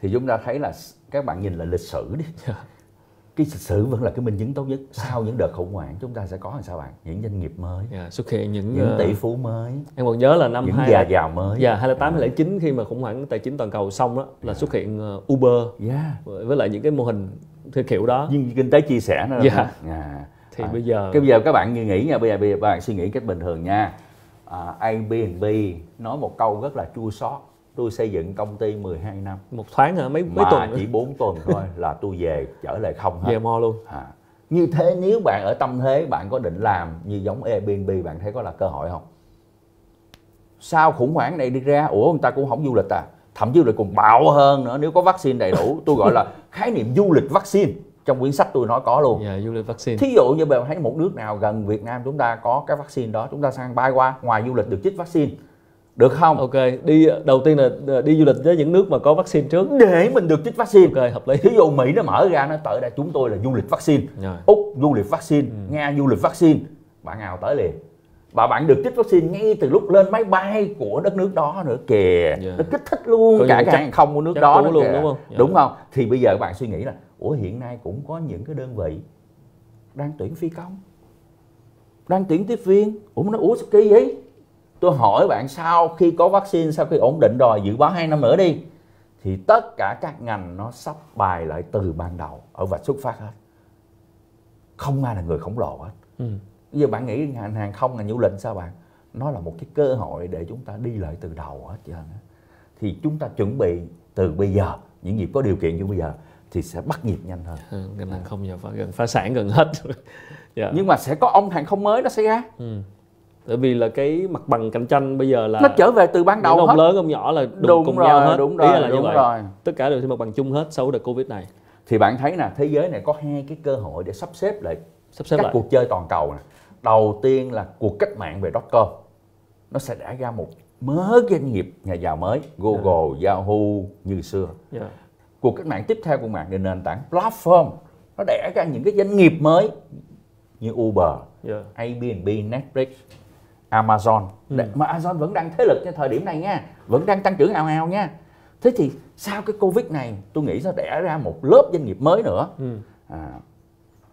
thì chúng ta thấy là các bạn nhìn là lịch sử đi yeah. Dạ. cái lịch sử vẫn là cái minh chứng tốt nhất sau những đợt khủng hoảng chúng ta sẽ có làm sao bạn những doanh nghiệp mới yeah, dạ, xuất hiện những những tỷ phú mới em còn nhớ là năm những già giàu mới dạ hai tám hai chín khi mà khủng hoảng tài chính toàn cầu xong đó là yeah. xuất hiện ờ, Uber yeah. với lại những cái mô hình theo kiểu đó nhưng kinh tế chia sẻ nữa dạ. yeah. thì à. bây giờ cái bây giờ các bạn như nghĩ nha bây giờ bây giờ các bạn suy nghĩ cách bình thường nha à, Airbnb nói một câu rất là chua xót tôi xây dựng công ty 12 năm. Một tháng hả? Mấy mấy mà tuần chỉ 4 tuần thôi là tôi về trở lại không hết. Về mo luôn. À. như thế nếu bạn ở tâm thế bạn có định làm như giống Airbnb bạn thấy có là cơ hội không? Sau khủng hoảng này đi ra? Ủa người ta cũng không du lịch à? Thậm chí là còn bạo hơn nữa. Nếu có vaccine đầy đủ tôi gọi là khái niệm du lịch vaccine. Trong quyển sách tôi nói có luôn. Yeah, du lịch vaccine. Thí dụ như bạn thấy một nước nào gần Việt Nam chúng ta có cái vaccine đó chúng ta sang bay qua ngoài du lịch được chích vaccine được không? Ok, đi đầu tiên là đi du lịch với những nước mà có vaccine trước để mình được chích vaccine. Ok, hợp lý. Thí dụ Mỹ nó mở ra nó tới đây chúng tôi là du lịch vaccine, Rồi. Úc du lịch vaccine, ừ. Nga du lịch vaccine, bạn nào tới liền. Và bạn được chích vaccine ngay từ lúc lên máy bay của đất nước đó nữa kìa. Yeah. Dạ. Nó kích thích luôn Có cả cái hàng không của nước đó luôn kìa. đúng không? Yeah. Đúng không? Thì bây giờ bạn suy nghĩ là ủa hiện nay cũng có những cái đơn vị đang tuyển phi công đang tuyển tiếp viên ủa nó ủa kỳ vậy tôi hỏi bạn sau khi có vaccine sau khi ổn định rồi dự báo hai năm nữa đi thì tất cả các ngành nó sắp bài lại từ ban đầu ở vạch xuất phát hết. Không ai là người khổng lồ hết. Ừ. bây giờ bạn nghĩ ngành hàng không ngành du lịch sao bạn? Nó là một cái cơ hội để chúng ta đi lại từ đầu hết trơn thì chúng ta chuẩn bị từ bây giờ những nghiệp có điều kiện như bây giờ thì sẽ bắt nhịp nhanh hơn. Ừ, ngành hàng không giờ phải gần phá sản gần hết yeah. Dạ. nhưng mà sẽ có ông hàng không mới nó sẽ ra. Ừ bởi vì là cái mặt bằng cạnh tranh bây giờ là nó trở về từ ban đầu ông lớn ông nhỏ là đụng đúng cùng rồi, nhau hết đúng rồi, Ý là đúng như vậy. rồi tất cả đều trên mặt bằng chung hết sau đợt covid này thì bạn thấy nè thế giới này có hai cái cơ hội để sắp xếp lại sắp xếp các lại. cuộc chơi toàn cầu nè đầu tiên là cuộc cách mạng về com nó sẽ đẻ ra một mớ doanh nghiệp nhà giàu mới Google, yeah. Yahoo như xưa yeah. cuộc cách mạng tiếp theo của mạng là nền tảng platform nó đẻ ra những cái doanh nghiệp mới như Uber, yeah. Airbnb, Netflix Amazon ừ. mà Amazon vẫn đang thế lực trên thời điểm này nha vẫn đang tăng trưởng ào ào nha thế thì sau cái covid này tôi nghĩ nó đẻ ra một lớp doanh nghiệp mới nữa ừ. à,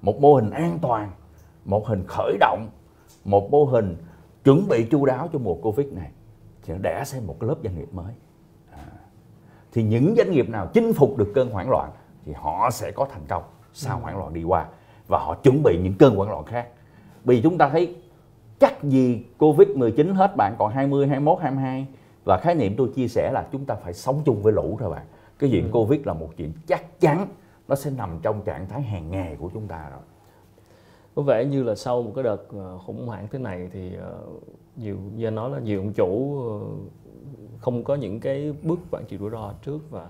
một mô hình an toàn một hình khởi động một mô hình chuẩn bị chu đáo cho mùa covid này thì nó đẻ ra một cái lớp doanh nghiệp mới à, thì những doanh nghiệp nào chinh phục được cơn hoảng loạn thì họ sẽ có thành công sau ừ. hoảng loạn đi qua và họ chuẩn bị những cơn hoảng loạn khác vì chúng ta thấy chắc gì Covid-19 hết bạn còn 20, 21, 22 và khái niệm tôi chia sẻ là chúng ta phải sống chung với lũ thôi bạn. Cái chuyện ừ. Covid là một chuyện chắc chắn nó sẽ nằm trong trạng thái hàng ngày của chúng ta rồi. Có vẻ như là sau một cái đợt ờ, khủng hoảng thế này thì ờ, nhiều như nói là nhiều ông chủ ờ, không có những cái bước quản trị rủi ro trước và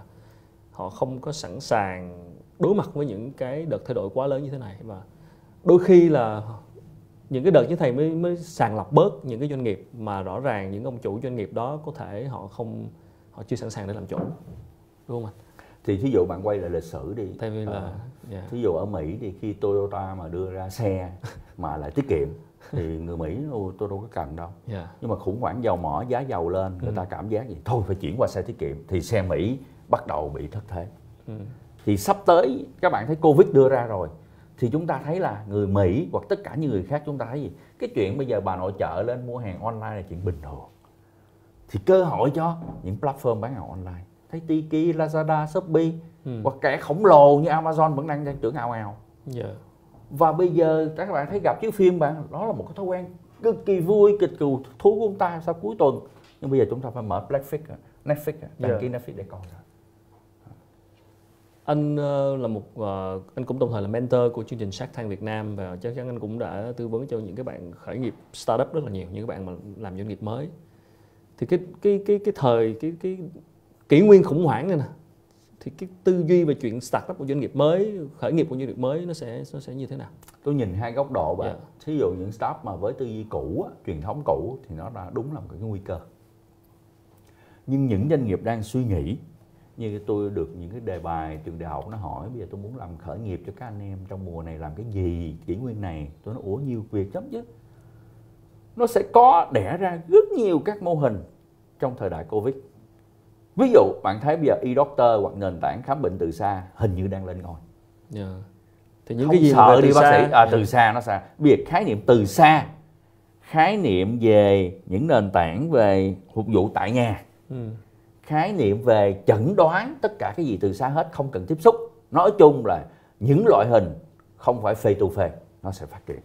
họ không có sẵn sàng đối mặt với những cái đợt thay đổi quá lớn như thế này. Và đôi khi là những cái đợt như thầy mới mới sàng lọc bớt những cái doanh nghiệp mà rõ ràng những ông chủ doanh nghiệp đó có thể họ không họ chưa sẵn sàng để làm chủ đúng không anh? Thì thí dụ bạn quay lại lịch sử đi. Tại vì là yeah. Dạ. thí dụ ở Mỹ thì khi Toyota mà đưa ra xe mà lại tiết kiệm thì người Mỹ tôi đâu có cần đâu. Yeah. Dạ. Nhưng mà khủng hoảng dầu mỏ giá dầu lên người ừ. ta cảm giác gì thôi phải chuyển qua xe tiết kiệm thì xe Mỹ bắt đầu bị thất thế. Ừ. Thì sắp tới các bạn thấy Covid đưa ra rồi thì chúng ta thấy là người Mỹ hoặc tất cả những người khác chúng ta thấy gì cái chuyện bây giờ bà nội trợ lên mua hàng online là chuyện bình thường thì cơ hội cho những platform bán hàng online thấy Tiki, Lazada, Shopee ừ. hoặc kẻ khổng lồ như Amazon vẫn đang tăng trưởng ào ào yeah. Dạ. và bây giờ các bạn thấy gặp chiếu phim bạn đó là một cái thói quen cực kỳ vui cực kỳ thú của chúng ta sau cuối tuần nhưng bây giờ chúng ta phải mở Netflix Netflix đăng yeah. ký Netflix để coi rồi anh uh, là một uh, anh cũng đồng thời là mentor của chương trình Shark Tank Việt Nam và chắc chắn anh cũng đã tư vấn cho những cái bạn khởi nghiệp startup rất là nhiều những cái bạn mà làm doanh nghiệp mới thì cái cái cái cái thời cái cái kỷ nguyên khủng hoảng này nè thì cái tư duy về chuyện startup của doanh nghiệp mới khởi nghiệp của doanh nghiệp mới nó sẽ nó sẽ như thế nào tôi nhìn hai góc độ bạn yeah. Dạ. thí dụ những startup mà với tư duy cũ truyền thống cũ thì nó đã đúng là một cái nguy cơ nhưng những doanh nghiệp đang suy nghĩ như tôi được những cái đề bài trường đại học nó hỏi bây giờ tôi muốn làm khởi nghiệp cho các anh em trong mùa này làm cái gì kỷ nguyên này tôi nói ủa nhiều việc lắm chứ nó sẽ có đẻ ra rất nhiều các mô hình trong thời đại covid ví dụ bạn thấy bây giờ e-doctor hoặc nền tảng khám bệnh từ xa hình như đang lên ngôi yeah. Dạ. thì những không cái gì sợ đi bác xa. sĩ à, yeah. từ dạ. xa nó xa bây giờ khái niệm từ xa khái niệm về những nền tảng về phục vụ tại nhà ừ khái niệm về chẩn đoán tất cả cái gì từ xa hết không cần tiếp xúc nói chung là những loại hình không phải phê tu phê nó sẽ phát triển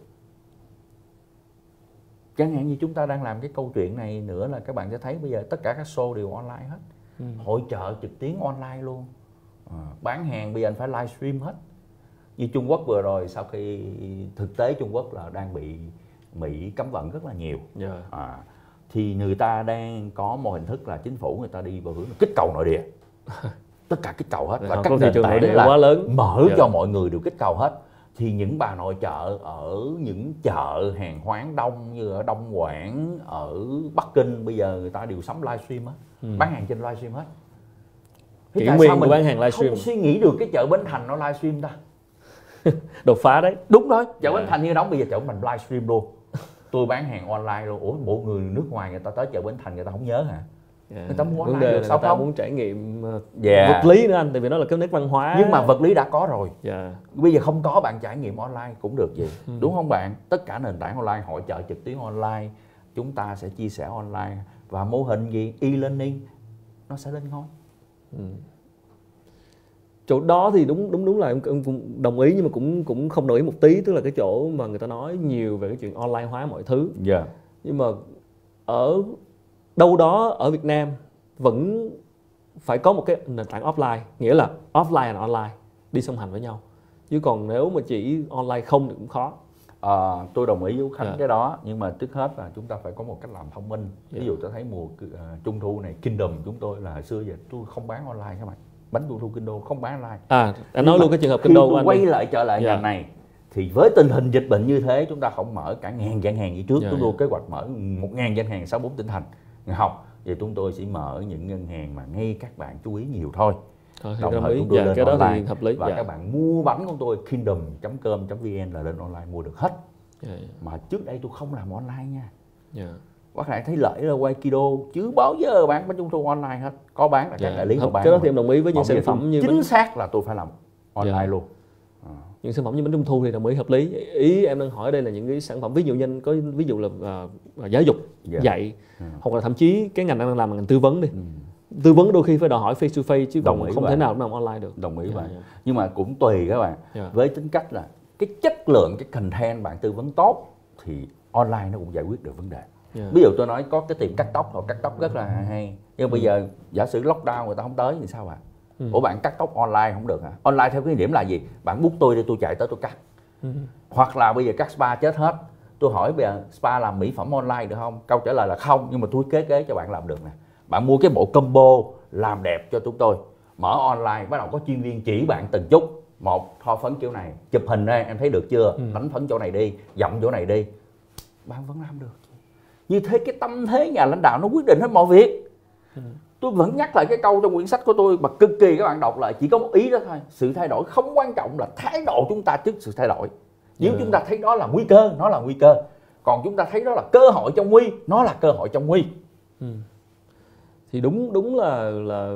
chẳng hạn như chúng ta đang làm cái câu chuyện này nữa là các bạn sẽ thấy bây giờ tất cả các show đều online hết ừ. hội trợ trực tuyến online luôn à, bán hàng bây giờ anh phải livestream hết như Trung Quốc vừa rồi sau khi thực tế Trung Quốc là đang bị Mỹ cấm vận rất là nhiều yeah. Dạ. à, thì người ta đang có một hình thức là chính phủ người ta đi vào hướng kích cầu nội địa. Tất cả kích cầu hết. Và các nền tảng là quá lớn. mở yeah. cho mọi người đều kích cầu hết. Thì những bà nội trợ ở những chợ hàng hoán đông như ở Đông Quảng ở Bắc Kinh bây giờ người ta đều sắm livestream á ừ. bán hàng trên livestream hết. Thế Kỷ nguyên của bán hàng livestream không suy nghĩ được cái chợ Bến Thành nó livestream ta? Đột phá đấy. Đúng rồi chợ yeah. Bến Thành như đóng bây giờ chợ Bến Thành livestream luôn tôi bán hàng online luôn ủa bộ người nước ngoài người ta tới chợ bến thành người ta không nhớ hả yeah. Dạ. người ta muốn vấn đề là sao người ta không? muốn trải nghiệm yeah. Ờ, dạ. vật lý nữa anh tại vì nó là cái nét văn hóa nhưng mà vật lý đã có rồi yeah. Dạ. bây giờ không có bạn trải nghiệm online cũng được gì ừ. đúng không bạn tất cả nền tảng online hội trợ trực tuyến online chúng ta sẽ chia sẻ online và mô hình gì e-learning nó sẽ lên ngôi ừ chỗ đó thì đúng đúng đúng là em, em cũng đồng ý nhưng mà cũng cũng không đồng ý một tí tức là cái chỗ mà người ta nói nhiều về cái chuyện online hóa mọi thứ yeah. Dạ. nhưng mà ở đâu đó ở Việt Nam vẫn phải có một cái nền tảng offline nghĩa là offline and online đi song hành với nhau chứ còn nếu mà chỉ online không thì cũng khó à, tôi đồng ý với khánh yeah. Dạ. cái đó nhưng mà trước hết là chúng ta phải có một cách làm thông minh ví dạ. dụ tôi thấy mùa uh, trung thu này kingdom chúng tôi là xưa giờ tôi không bán online các bạn bánh trung thu kinh đô không bán online à anh nói luôn cái trường hợp kinh đô của anh quay đi. lại trở lại. Dạ. này thì với tình hình dịch bệnh như thế chúng ta không mở cả ngàn gian hàng như trước dạ, chúng tôi. Dạ. kế hoạch mở một ngàn gian hàng sáu bốn tỉnh thành học vậy chúng tôi sẽ mở những ngân hàng mà ngay các bạn chú ý nhiều thôi Thôi, đồng thời chúng tôi dạ, lên cái online đó thì hợp lý. và dạ. các bạn mua bánh của tôi kingdom.com.vn là lên online mua được hết dạ, dạ. mà trước đây tôi không làm online nha dạ bác lại thấy lợi là quay kido chứ bao giờ bán bánh trung thu online hết có bán là các. Dạ. đại lý họ bán cái đó thì em đồng ý với những sản phẩm như chính bánh... xác là tôi phải làm online. Dạ. luôn à. những sản phẩm như bánh trung thu thì đồng ý hợp lý ý em đang hỏi đây là những cái sản phẩm ví dụ như có ví dụ là uh, giáo dục. Dạ. dạy yeah. hoặc là thậm chí cái ngành đang làm là ngành tư vấn đi ừ. tư vấn đôi khi phải đòi hỏi face to face chứ đồng không thể nào làm online được đồng ý yeah, bạn yeah. nhưng mà cũng tùy các bạn yeah. với tính cách là cái chất lượng cái content bạn tư vấn tốt thì online nó cũng giải quyết được vấn đề yeah. Dạ. ví dụ tôi nói có cái tiệm cắt tóc họ cắt tóc rất là hay nhưng ừ. bây giờ giả sử lockdown người ta không tới thì sao ạ ừ. ủa bạn cắt tóc online không được hả online theo cái điểm là gì bạn bút tôi đi tôi chạy tới tôi cắt ừ. hoặc là bây giờ các spa chết hết tôi hỏi bây giờ spa làm mỹ phẩm online được không câu trả lời là không nhưng mà tôi kế kế cho bạn làm được nè bạn mua cái bộ combo làm đẹp cho chúng tôi mở online bắt đầu có chuyên viên chỉ bạn từng chút một thoa phấn kiểu này chụp hình đây em thấy được chưa ừ. đánh phấn chỗ này đi giọng chỗ này đi bạn vẫn làm được như thế cái tâm thế nhà lãnh đạo nó quyết định hết mọi việc. Ừ. tôi vẫn nhắc lại cái câu trong quyển sách của tôi mà cực kỳ các bạn đọc lại chỉ có một ý đó thôi. Sự thay đổi không quan trọng là thái độ chúng ta trước sự thay đổi. Nếu ừ. chúng ta thấy đó là nguy cơ nó là nguy cơ. Còn chúng ta thấy đó là cơ hội trong nguy nó là cơ hội trong nguy. Ừ. thì đúng đúng là là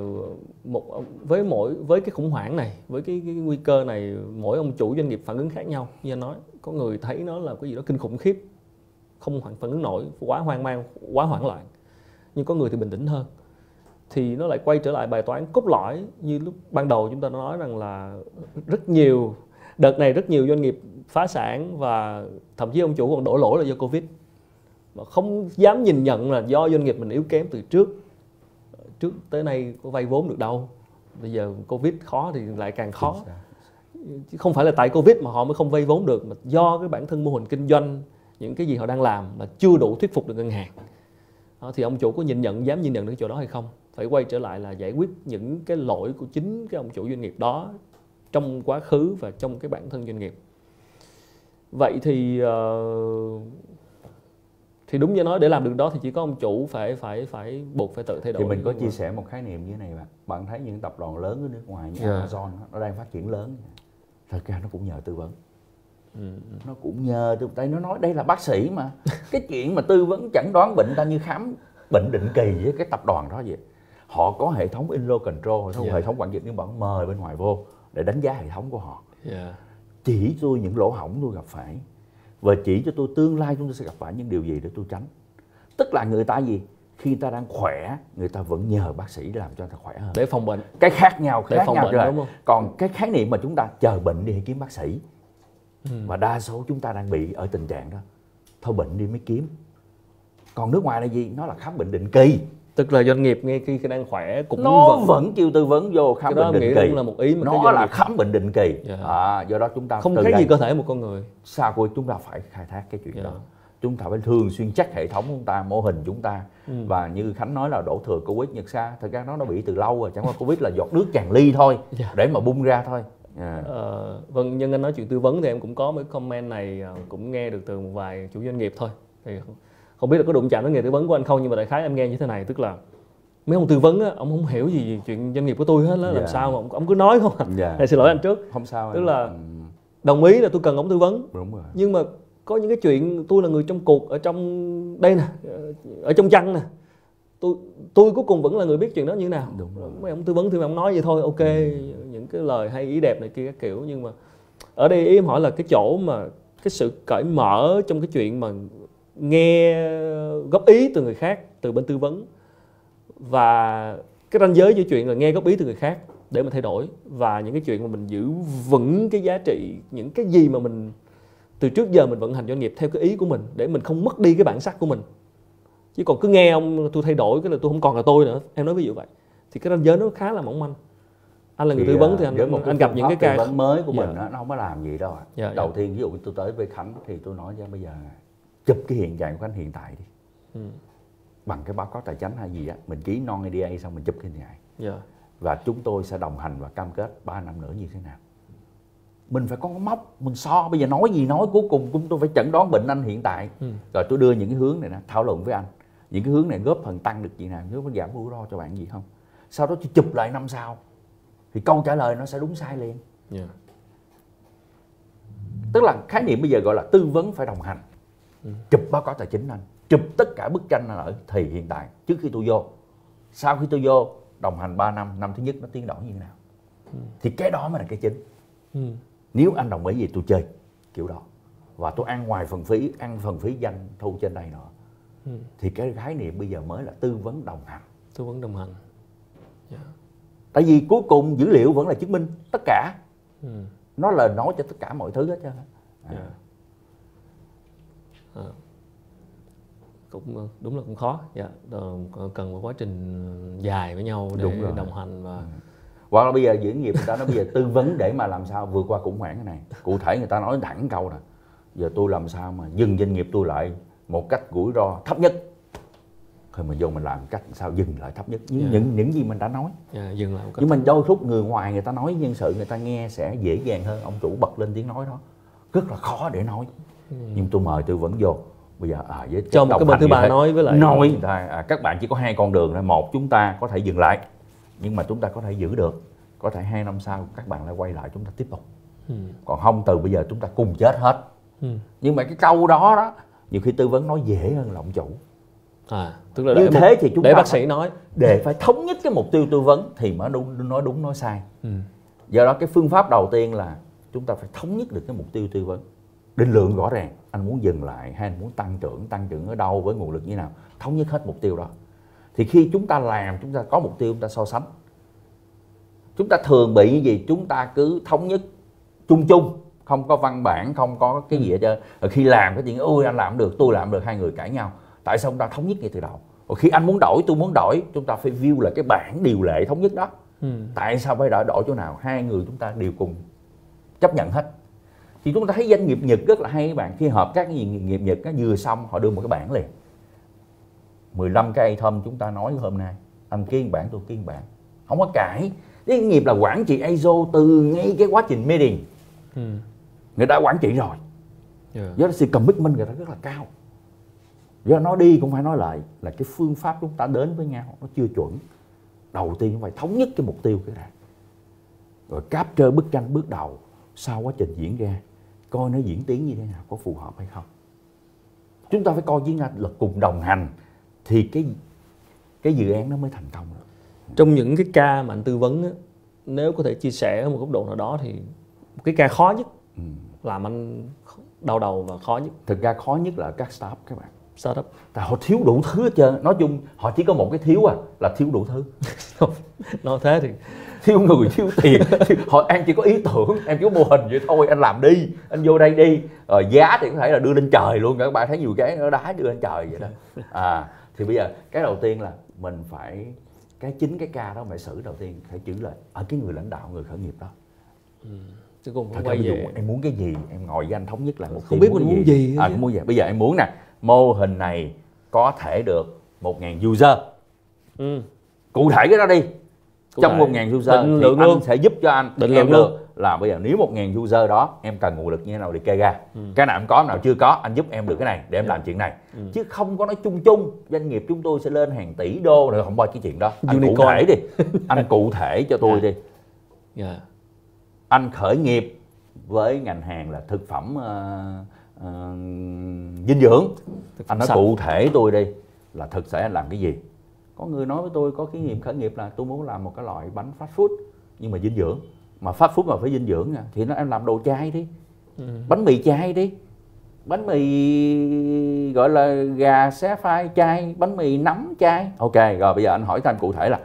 một với mỗi với cái khủng hoảng này với cái, cái nguy cơ này mỗi ông chủ doanh nghiệp phản ứng khác nhau. Như anh nói có người thấy nó là cái gì đó kinh khủng khiếp không phản ứng nổi quá hoang mang quá hoảng loạn. Nhưng có người thì bình tĩnh hơn. Thì nó lại quay trở lại bài toán cốt lõi như lúc ban đầu chúng ta nói rằng là rất nhiều đợt này rất nhiều doanh nghiệp phá sản và thậm chí ông chủ còn đổ lỗi là do covid. Mà không dám nhìn nhận là do doanh nghiệp mình yếu kém từ trước. Trước tới nay có vay vốn được đâu. Bây giờ covid khó thì lại càng khó. Chứ không phải là tại covid mà họ mới không vay vốn được mà do cái bản thân mô hình kinh doanh những cái gì họ đang làm mà chưa đủ thuyết phục được ngân hàng. Đó, thì ông chủ có nhìn nhận dám nhìn nhận được cái chỗ đó hay không? Phải quay trở lại là giải quyết những cái lỗi của chính cái ông chủ doanh nghiệp đó trong quá khứ và trong cái bản thân doanh nghiệp. Vậy thì uh, thì đúng như nói để làm được đó thì chỉ có ông chủ phải phải phải buộc phải tự thay đổi. Thì mình có chia sẻ một khái niệm như thế này bạn. Bạn thấy những tập đoàn lớn ở nước ngoài như yeah. Amazon nó đang phát triển lớn. Thật ra nó cũng nhờ tư vấn. Nó cũng nhờ từ tay nó nói đây là bác sĩ mà. Cái chuyện mà tư vấn chẩn đoán bệnh ta như khám bệnh định kỳ với cái tập đoàn đó vậy. Họ có hệ thống inlo control yeah. hệ thống quản trị nhưng bạn mời bên ngoài vô để đánh giá hệ thống của họ. Yeah. chỉ tôi những lỗ hổng tôi gặp phải và chỉ cho tôi tương lai chúng tôi sẽ gặp phải những điều gì để tôi tránh. Tức là người ta gì? Khi người ta đang khỏe người ta vẫn nhờ bác sĩ làm cho người ta khỏe hơn. Để phòng bệnh. Cái khác nhau khác để phòng nhau bệnh, rồi đúng không? còn cái khái niệm mà chúng ta chờ bệnh đi kiếm bác sĩ ừ. và đa số chúng ta đang bị ở tình trạng đó thôi bệnh đi mới kiếm còn nước ngoài là gì nó là khám bệnh định kỳ tức là doanh nghiệp ngay khi đang khỏe cũng nó vẫn, vẫn kêu tư vấn vô khám cái bệnh định kỳ là một ý mà nó là nghiệp... khám bệnh định kỳ yeah. Dạ. à, do đó chúng ta không thấy gì cơ thể một con người sao cô chúng ta phải khai thác cái chuyện yeah. Dạ. đó chúng ta phải thường xuyên chắc hệ thống chúng ta mô hình chúng ta ừ. và như khánh nói là đổ thừa covid nhật xa thật ra nó đã bị từ lâu rồi chẳng qua covid là giọt nước tràn ly thôi yeah. Dạ. để mà bung ra thôi yeah. ờ, vâng nhân anh nói chuyện tư vấn thì em cũng có mấy comment này ờ, cũng nghe được từ một vài chủ doanh nghiệp thôi thì không biết là có đụng chạm đến nghề tư vấn của anh không nhưng mà đại khái em nghe như thế này tức là mấy ông tư vấn á ông không hiểu gì chuyện doanh nghiệp của tôi hết á làm yeah. sao mà ông, ông cứ nói không à yeah. Này, xin lỗi anh trước không sao tức là ừ. đồng ý là tôi cần ông tư vấn đúng rồi nhưng mà có những cái chuyện tôi là người trong cuộc ở trong đây nè ở trong chăn nè tôi tôi cuối cùng vẫn là người biết chuyện đó như thế nào đúng rồi. mấy ông tư vấn thì ông nói vậy thôi ok ừ những cái lời hay ý đẹp này kia các kiểu. Nhưng mà ở đây ý em hỏi là cái chỗ mà cái sự cởi mở trong cái chuyện mà nghe góp ý từ người khác, từ bên tư vấn, và cái ranh giới giữa chuyện là nghe góp ý từ người khác để mà thay đổi, và những cái chuyện mà mình giữ vững cái giá trị, những cái gì mà mình từ trước giờ mình vận hành doanh nghiệp theo cái ý của mình để mình không mất đi cái bản sắc của mình. Chứ còn cứ nghe ông tôi thay đổi, cái là tôi không còn là tôi nữa. Em nói ví dụ vậy. Thì cái ranh giới nó khá là mỏng manh anh là người thì, tư vấn thì anh một anh gặp những cái ca vấn mới của mình yeah. Dạ. nó không có làm gì đâu yeah, dạ, đầu yeah. tiên ví dụ tôi tới với khánh thì tôi nói cho bây giờ chụp cái hiện trạng của khánh hiện tại đi ừ bằng cái báo cáo tài chính hay gì á mình ký non NDA xong mình chụp cái này yeah. và chúng tôi sẽ đồng hành và cam kết 3 năm nữa như thế nào mình phải có mốc mình so bây giờ nói gì nói cuối cùng chúng tôi phải chẩn đoán bệnh anh hiện tại ừ. rồi tôi đưa những cái hướng này nè thảo luận với anh những cái hướng này góp phần tăng được gì nào góp giảm rủi ro cho bạn gì không sau đó tôi chụp lại năm sau thì câu trả lời nó sẽ đúng sai liền yeah. tức là khái niệm bây giờ gọi là tư vấn phải đồng hành ừ. chụp báo cáo tài chính anh chụp tất cả bức tranh ở thì hiện tại trước khi tôi vô sau khi tôi vô đồng hành 3 năm năm thứ nhất nó tiến đổi như thế nào ừ. thì cái đó mới là cái chính ừ. nếu anh đồng ý gì tôi chơi kiểu đó và tôi ăn ngoài phần phí ăn phần phí danh thu trên đây nữa ừ. thì cái khái niệm bây giờ mới là tư vấn đồng hành tư vấn đồng hành yeah. Dạ. tại vì cuối cùng dữ liệu vẫn là chứng minh tất cả ừ. nó là nói cho tất cả mọi thứ hết trơn à. yeah. à cũng ờ, đúng là cũng khó dạ cần một quá trình dài với nhau để đúng rồi. đồng hành và ừ. hoặc là bây giờ diễn nghiệp người ta nói bây giờ tư vấn để mà làm sao vượt qua khủng hoảng cái này cụ thể người ta nói thẳng câu nè giờ tôi làm sao mà dừng doanh nghiệp tôi lại một cách rủi ro thấp nhất thôi mình vô mình làm cách sao dừng lại thấp nhất. Những yeah. Dạ. những những gì mình đã nói. Yeah, dạ, dừng lại nhưng mình đôi lúc người ngoài người ta nói nhân sự người ta nghe sẽ dễ dàng hơn. Ông chủ bật lên tiếng nói đó. Rất là khó để nói. Ừ. nhưng tôi mời tư vấn vô. Bây giờ à, với cho một cái bên thứ ba nói với lại nói à, các bạn chỉ có hai con đường thôi. Một chúng ta có thể dừng lại nhưng mà chúng ta có thể giữ được. Có thể hai năm sau các bạn lại quay lại chúng ta tiếp tục. Ừ. còn không từ bây giờ chúng ta cùng chết hết. Ừ. nhưng mà cái câu đó đó nhiều khi tư vấn nói dễ hơn là ông chủ à tức là như thế một, thì chúng để ta bác sĩ nói. để phải thống nhất cái mục tiêu tư vấn thì mới đúng nói đúng nói sai. Ừ. do đó cái phương pháp đầu tiên là chúng ta phải thống nhất được cái mục tiêu tư vấn. Định lượng rõ ràng anh muốn dừng lại hay anh muốn tăng trưởng tăng trưởng ở đâu với nguồn lực như nào thống nhất hết mục tiêu đó. Thì khi chúng ta làm chúng ta có mục tiêu chúng ta so sánh. Chúng ta thường bị như gì? Chúng ta cứ thống nhất chung chung không có văn bản không có cái gì hết trơn. Khi làm cái chuyện ôi anh làm được tôi làm được hai người cãi nhau tại sao chúng ta thống nhất ngay từ đầu? Khi anh muốn đổi tôi muốn đổi chúng ta phải view là cái bản điều lệ thống nhất đó. Ừ. tại sao phải đổi đổi chỗ nào? Hai người chúng ta đều cùng chấp nhận hết. Thì chúng ta thấy doanh nghiệp nhật rất là hay các bạn. Khi hợp các cái doanh nghiệp nhật nó vừa xong họ đưa một cái bản liền. 15 cái item chúng ta nói hôm nay. Anh kiên bản tôi kiên bản. Không có cãi. Cái nghiệp là quản trị ISO từ ngay cái quá trình meeting. Ừ. người ta quản trị rồi. Yeah. do đó sự commitment người ta rất là cao do nó đi cũng phải nói lại là cái phương pháp chúng ta đến với nhau nó chưa chuẩn. Đầu tiên phải thống nhất cái mục tiêu cái này rồi capture bức tranh bước đầu sau quá trình diễn ra coi nó diễn tiến như thế nào có phù hợp hay không. Chúng ta phải coi với nhau là cùng đồng hành thì cái cái dự án nó mới thành công được. Trong những cái ca mà anh tư vấn á, nếu có thể chia sẻ ở một góc độ nào đó thì cái ca khó nhất ừ. làm anh đau đầu và khó nhất. Thực ra khó nhất là các startup các bạn startup. Tại họ thiếu đủ thứ hết trơn nói chung họ chỉ có một cái thiếu à là thiếu đủ thứ. Nói thế thì thiếu người thiếu tiền. Họ em chỉ có ý tưởng em chỉ có mô hình vậy thôi. Anh làm đi anh vô đây đi. Rồi giá thì có thể là đưa lên trời luôn. Các bạn thấy nhiều cái nó đá đưa lên trời vậy đó. À thì bây giờ cái đầu tiên là mình phải cái chính cái ca đó phải xử đầu tiên phải chữ là ở cái người lãnh đạo người khởi nghiệp đó. Ừ. chứ cũng không quay về. em muốn cái gì em ngồi với anh thống nhất là một không biết mình muốn gì, gì. à, muốn gì? Bây giờ em muốn nè mô hình này có thể được một ngàn user ừ. cụ thể cái đó đi Cụ trong một ngàn user định thì anh luôn. sẽ giúp cho anh định em được là bây giờ nếu một ngàn user đó em cần nguồn lực như thế nào để kê ra ừ. cái nào em có nào chưa có anh giúp em được cái này để em làm chuyện này ừ. chứ không có nói chung chung doanh nghiệp chúng tôi sẽ lên hàng tỷ đô rồi không bao cái chuyện đó anh Unicorn. cụ thể đi anh cụ thể cho tôi yeah. đi yeah. anh khởi nghiệp với ngành hàng là thực phẩm uh, uh, dinh dưỡng. Anh nói sạch. cụ thể tôi đi là thực sẽ anh làm cái gì? Có người nói với tôi có kinh nghiệm khởi nghiệp là tôi muốn làm một cái loại bánh fast food nhưng mà dinh dưỡng. Mà fast food mà phải dinh dưỡng à. thì nó em làm đồ chay đi. Ừ. bánh mì chay đi. Bánh mì gọi là gà xé phai chay bánh mì nấm chay. Ok rồi bây giờ anh hỏi thêm cụ thể là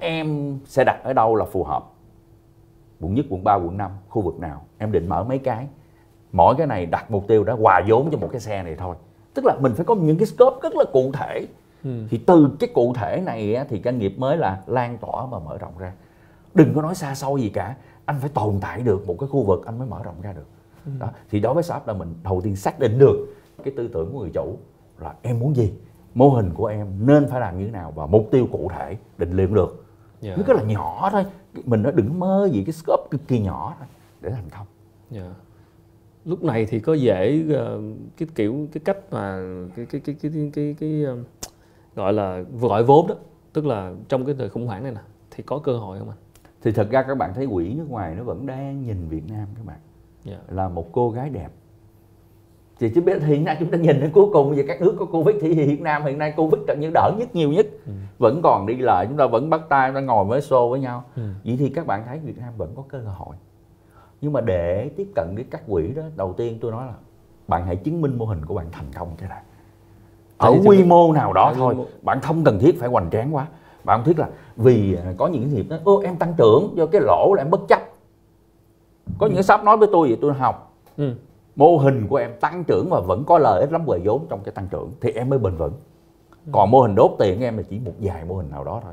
em sẽ đặt ở đâu là phù hợp? Quận nhất quận 3, quận 5 khu vực nào? Em định mở mấy cái mỗi cái này đặt mục tiêu đó hòa vốn cho một cái xe này thôi tức là mình phải có những cái scope rất là cụ thể ừ. thì từ cái cụ thể này thì doanh nghiệp mới là lan tỏa và mở rộng ra đừng có nói xa xôi gì cả anh phải tồn tại được một cái khu vực anh mới mở rộng ra được ừ. đó thì đối với startup là mình đầu tiên xác định được cái tư tưởng của người chủ là em muốn gì mô hình của em nên phải làm như thế nào và mục tiêu cụ thể định lượng được yeah. Dạ. nó rất là nhỏ thôi mình nó đừng mơ gì cái scope cực kỳ nhỏ thôi để thành công yeah. Lúc này thì có dễ uh, cái kiểu cái cách mà cái cái cái cái cái, cái, cái uh, gọi là gọi vốn đó tức là trong cái thời khủng hoảng này nè thì có cơ hội không anh thì thật ra các bạn thấy quỹ nước ngoài nó vẫn đang nhìn Việt Nam các bạn yeah. Dạ. là một cô gái đẹp thì chứ biết hiện nay chúng ta nhìn đến cuối cùng về các nước có covid thì Việt Nam hiện nay covid gần như đỡ nhất nhiều nhất ừ. vẫn còn đi lại chúng ta vẫn bắt tay chúng ta ngồi với xô với nhau ừ. vậy thì các bạn thấy Việt Nam vẫn có cơ hội nhưng mà để tiếp cận với các quỹ đó đầu tiên tôi nói là bạn hãy chứng minh mô hình của bạn thành công cái này ở quy mô nào đó thôi bạn không cần thiết phải hoành tráng quá. Bạn không thiết là vì à, có những nghiệp đó ô em tăng trưởng do cái lỗ là em bất chấp. Có những sắp nói với tôi vậy tôi học ừ. mô hình của em tăng trưởng và vẫn có lợi ích lắm về vốn trong cái tăng trưởng. Thì em mới bền vững. Ừ. còn mô hình đốt tiền của em là chỉ một vài mô hình nào đó thôi.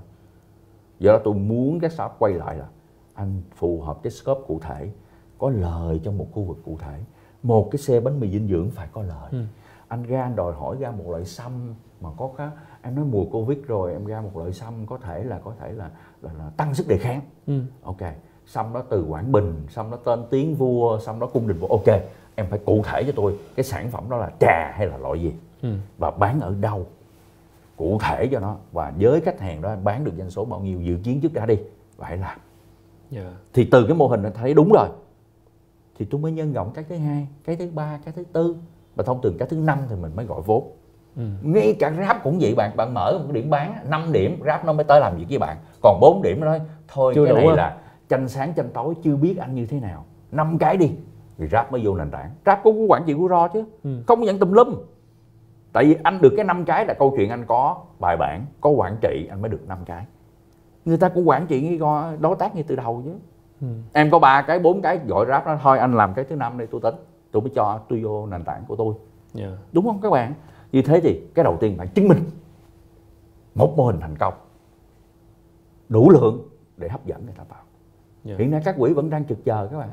Do đó tôi muốn các shop quay lại là anh phù hợp cái scope cụ thể có lời trong một khu vực cụ thể một cái xe bánh mì dinh dưỡng phải có lời ừ. anh ra anh đòi hỏi ra một loại sâm mà có cái em nói mùa covid rồi em ra một loại sâm có thể là có thể là là, là tăng sức đề kháng ừ. ok sâm đó từ quảng bình sâm đó tên tiếng vua sâm đó cung đình vua ok em phải cụ thể cho tôi cái sản phẩm đó là trà hay là loại gì ừ. và bán ở đâu cụ thể cho nó và với khách hàng đó em bán được doanh số bao nhiêu dự kiến trước đã đi và hãy làm yeah. Dạ. thì từ cái mô hình này thấy đúng rồi thì tôi mới nhân rộng cái thứ hai cái thứ ba cái thứ tư. Và thông thường cái thứ năm thì mình mới gọi vốn. Ừ. ngay cả rap cũng vậy bạn bạn mở một điểm bán 5 điểm rap nó mới tới làm việc với bạn. Còn 4 điểm nó nói thôi chưa cái này không? là tranh sáng tranh tối chưa biết anh như thế nào. Năm cái đi thì rap mới vô nền tảng. Rap cũng có quản trị rủi ro chứ ừ. không nhận tùm lum. Tại vì anh được cái năm cái là câu chuyện anh có bài bản có quản trị anh mới được năm cái. Người ta cũng quản trị như đối tác như từ đầu chứ ừ. em có ba cái bốn cái gọi ráp nó thôi anh làm cái thứ năm đây tôi tính tôi mới cho tôi vô nền tảng của tôi yeah. Dạ. đúng không các bạn như thế thì cái đầu tiên phải chứng minh một mô hình thành công đủ lượng để hấp dẫn người ta vào yeah. Dạ. hiện nay các quỹ vẫn đang trực chờ các bạn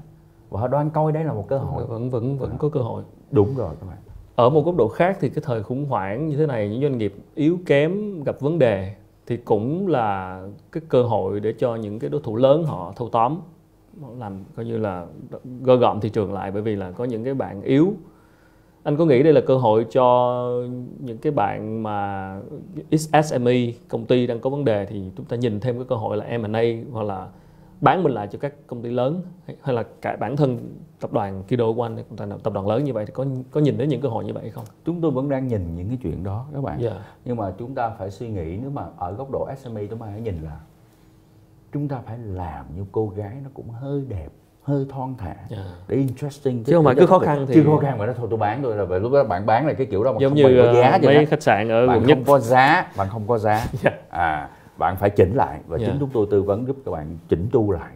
và họ đang coi đây là một cơ hội vẫn vẫn vẫn có cơ hội đúng rồi các bạn ở một góc độ khác thì cái thời khủng hoảng như thế này những doanh nghiệp yếu kém gặp vấn đề thì cũng là cái cơ hội để cho những cái đối thủ lớn họ thâu tóm làm coi như là gơ gọn thị trường lại bởi vì là có những cái bạn yếu anh có nghĩ đây là cơ hội cho những cái bạn mà SME công ty đang có vấn đề thì chúng ta nhìn thêm cái cơ hội là M&A hoặc là bán mình lại cho các công ty lớn hay là cả bản thân tập đoàn Kido One tập đoàn lớn như vậy thì có có nhìn đến những cơ hội như vậy không? Chúng tôi vẫn đang nhìn những cái chuyện đó các bạn. Yeah. Dạ. Nhưng mà chúng ta phải suy nghĩ nếu mà ở góc độ SME chúng ta phải nhìn là chúng ta phải làm như cô gái nó cũng hơi đẹp hơi thon thả yeah. Dạ. để interesting chứ không phải cứ khó khăn thì chưa khó khăn mà nó thôi tôi bán tôi là vậy lúc đó bạn bán là cái kiểu đó mà giống không như có giá mấy khách sạn ở bạn không có giá bạn không có giá yeah. Dạ. à bạn phải chỉnh lại và yeah. chính chúng tôi tư vấn giúp các bạn chỉnh chu lại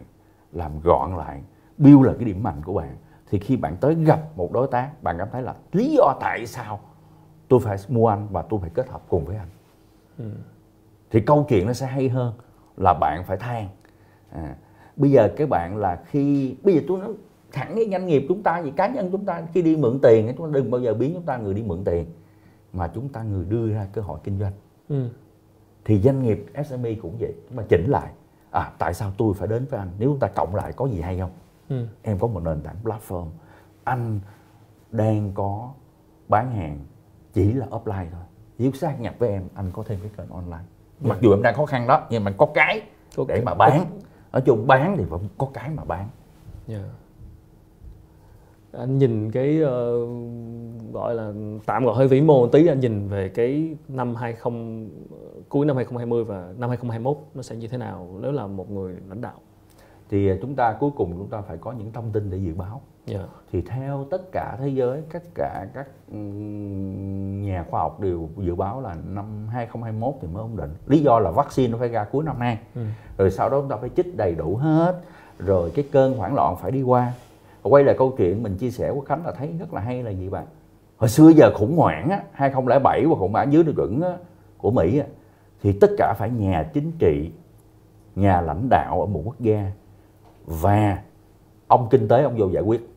làm gọn lại build là cái điểm mạnh của bạn thì khi bạn tới gặp một đối tác bạn cảm thấy là lý do tại sao tôi phải mua anh và tôi phải kết hợp cùng với anh ừ. thì câu chuyện nó sẽ hay hơn là bạn phải than. À, bây giờ các bạn là khi bây giờ tôi nói thẳng cái doanh nghiệp chúng ta gì cá nhân chúng ta khi đi mượn tiền chúng ta đừng bao giờ biến chúng ta người đi mượn tiền mà chúng ta người đưa ra cơ hội kinh doanh. Ừ. thì doanh nghiệp SME cũng vậy chúng ta chỉnh lại. À tại sao tôi phải đến với anh? Nếu chúng ta cộng lại có gì hay không? Ừ. em có một nền tảng platform. Anh đang có bán hàng chỉ là offline thôi. Nếu sát nhập với em anh có thêm cái kênh online mặc dù em đang khó khăn đó nhưng mà có cái để mà bán ở chung bán thì vẫn có cái mà bán yeah. Dạ. anh nhìn cái uh, gọi là tạm gọi hơi vĩ mô một tí anh nhìn về cái năm 20 cuối năm 2020 và năm 2021 nó sẽ như thế nào nếu là một người lãnh đạo thì ờ, chúng ta cuối cùng chúng ta phải có những thông tin để dự báo yeah. Dạ. thì theo tất cả thế giới tất cả các nhà khoa học đều dự báo là năm 2021 thì mới ổn định lý do là vaccine nó phải ra cuối năm nay ừ. rồi sau đó chúng ta phải chích đầy đủ hết rồi cái cơn hoảng loạn phải đi qua quay lại câu chuyện mình chia sẻ với khánh là thấy rất là hay là gì bạn hồi xưa giờ khủng hoảng á 2007 và khủng hoảng dưới được chuẩn á, của mỹ á, thì tất cả phải nhà chính trị nhà lãnh đạo ở một quốc gia và ông kinh tế ông vô giải quyết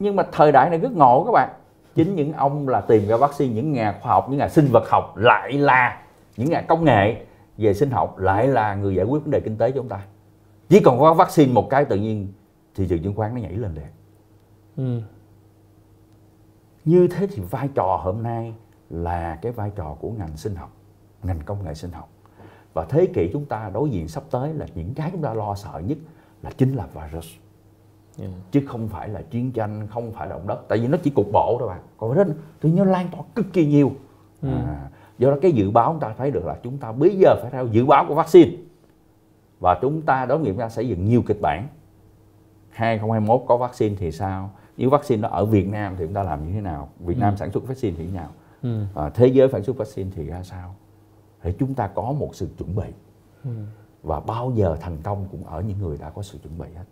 nhưng mà thời đại này rất ngộ các bạn. Chính những ông là tìm ra vaccine những nhà khoa học những nhà sinh vật học lại là những nhà công nghệ về sinh học lại là người giải quyết vấn đề kinh tế cho chúng ta. Chỉ còn có vaccine một cái tự nhiên thị trường chứng khoán nó nhảy lên liền. Ừ. như thế thì vai trò hôm nay là cái vai trò của ngành sinh học ngành công nghệ sinh học. Và thế kỷ chúng ta đối diện sắp tới là những cái chúng ta lo sợ nhất là chính là virus yeah. chứ không phải là chiến tranh không phải là động đất. Tại vì nó chỉ cục bộ thôi bạn. Còn rất thì nó lan tỏa cực kỳ nhiều. Ừ. à, do đó cái dự báo chúng ta thấy được là chúng ta bây giờ phải theo dự báo của vaccine. Và chúng ta đối nghiệm ra sẽ dựng nhiều kịch bản. 2021 có vaccine thì sao? Nếu vaccine nó ở Việt Nam thì chúng ta làm như thế nào? Việt Nam ừ. sản xuất vaccine thì thế nào? Ừ. à, thế giới sản xuất vaccine thì ra sao? Để chúng ta có một sự chuẩn bị. Ừ. và bao giờ thành công cũng ở những người đã có sự chuẩn bị hết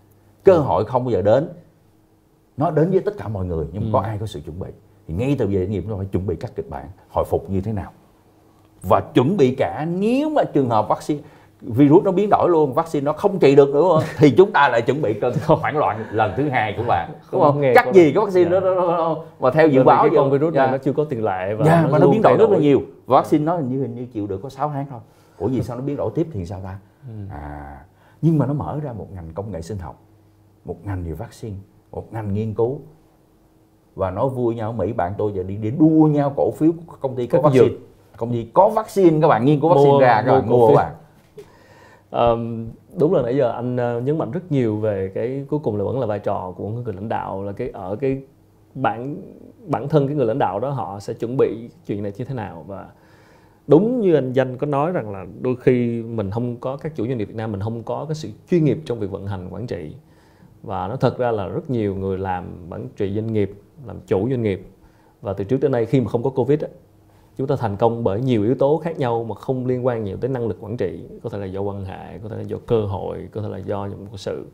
cơ hội không bao giờ đến. Nó đến với tất cả mọi người nhưng ừ. có ai có sự chuẩn bị? Thì ngay từ giờ doanh nghiệp ta phải chuẩn bị các kịch bản hồi phục như thế nào? Và chuẩn bị cả nếu mà trường hợp vaccine virus nó biến đổi luôn vaccine nó không trị được nữa thì chúng ta lại chuẩn bị cơn hoảng loạn lần thứ hai của bạn đúng không, không? chắc gì cái vaccine dạ. đó, đó, đó, mà theo dự báo cái con virus này dạ. nó chưa có tiền lệ và dạ, nó, mà nó biến đổi rất là nhiều. Vaccine nó hình như hình như chịu được có 6 tháng thôi. Ủa gì sao nó biến đổi tiếp thì sao ta? Ừ. à nhưng mà nó mở ra một ngành công nghệ sinh học một ngành về vaccine một ngành nghiên cứu. Và nói vui nhau Mỹ bạn tôi giờ đi để đua nhau cổ phiếu của công ty có vaccine. công ty có vaccine các bạn nghiên cứu vaccine mua, ra các bạn mua các bạn. Um, đúng là nãy giờ anh uh, nhấn mạnh rất nhiều về cái cuối cùng là vẫn là vai trò của người lãnh đạo là cái ở cái bản bản thân cái người lãnh đạo đó họ sẽ chuẩn bị chuyện này như thế nào. Và đúng như anh danh có nói rằng là đôi khi mình không có các chủ doanh nghiệp Việt Nam mình không có cái sự chuyên nghiệp trong việc vận hành quản trị và nó thật ra là rất nhiều người làm quản trị doanh nghiệp làm chủ doanh nghiệp. Và từ trước đến nay khi mà không có covid á, chúng ta thành công bởi nhiều yếu tố khác nhau mà không liên quan nhiều tới năng lực quản trị. Có thể là do quan hệ có thể là do cơ hội có thể là do những sự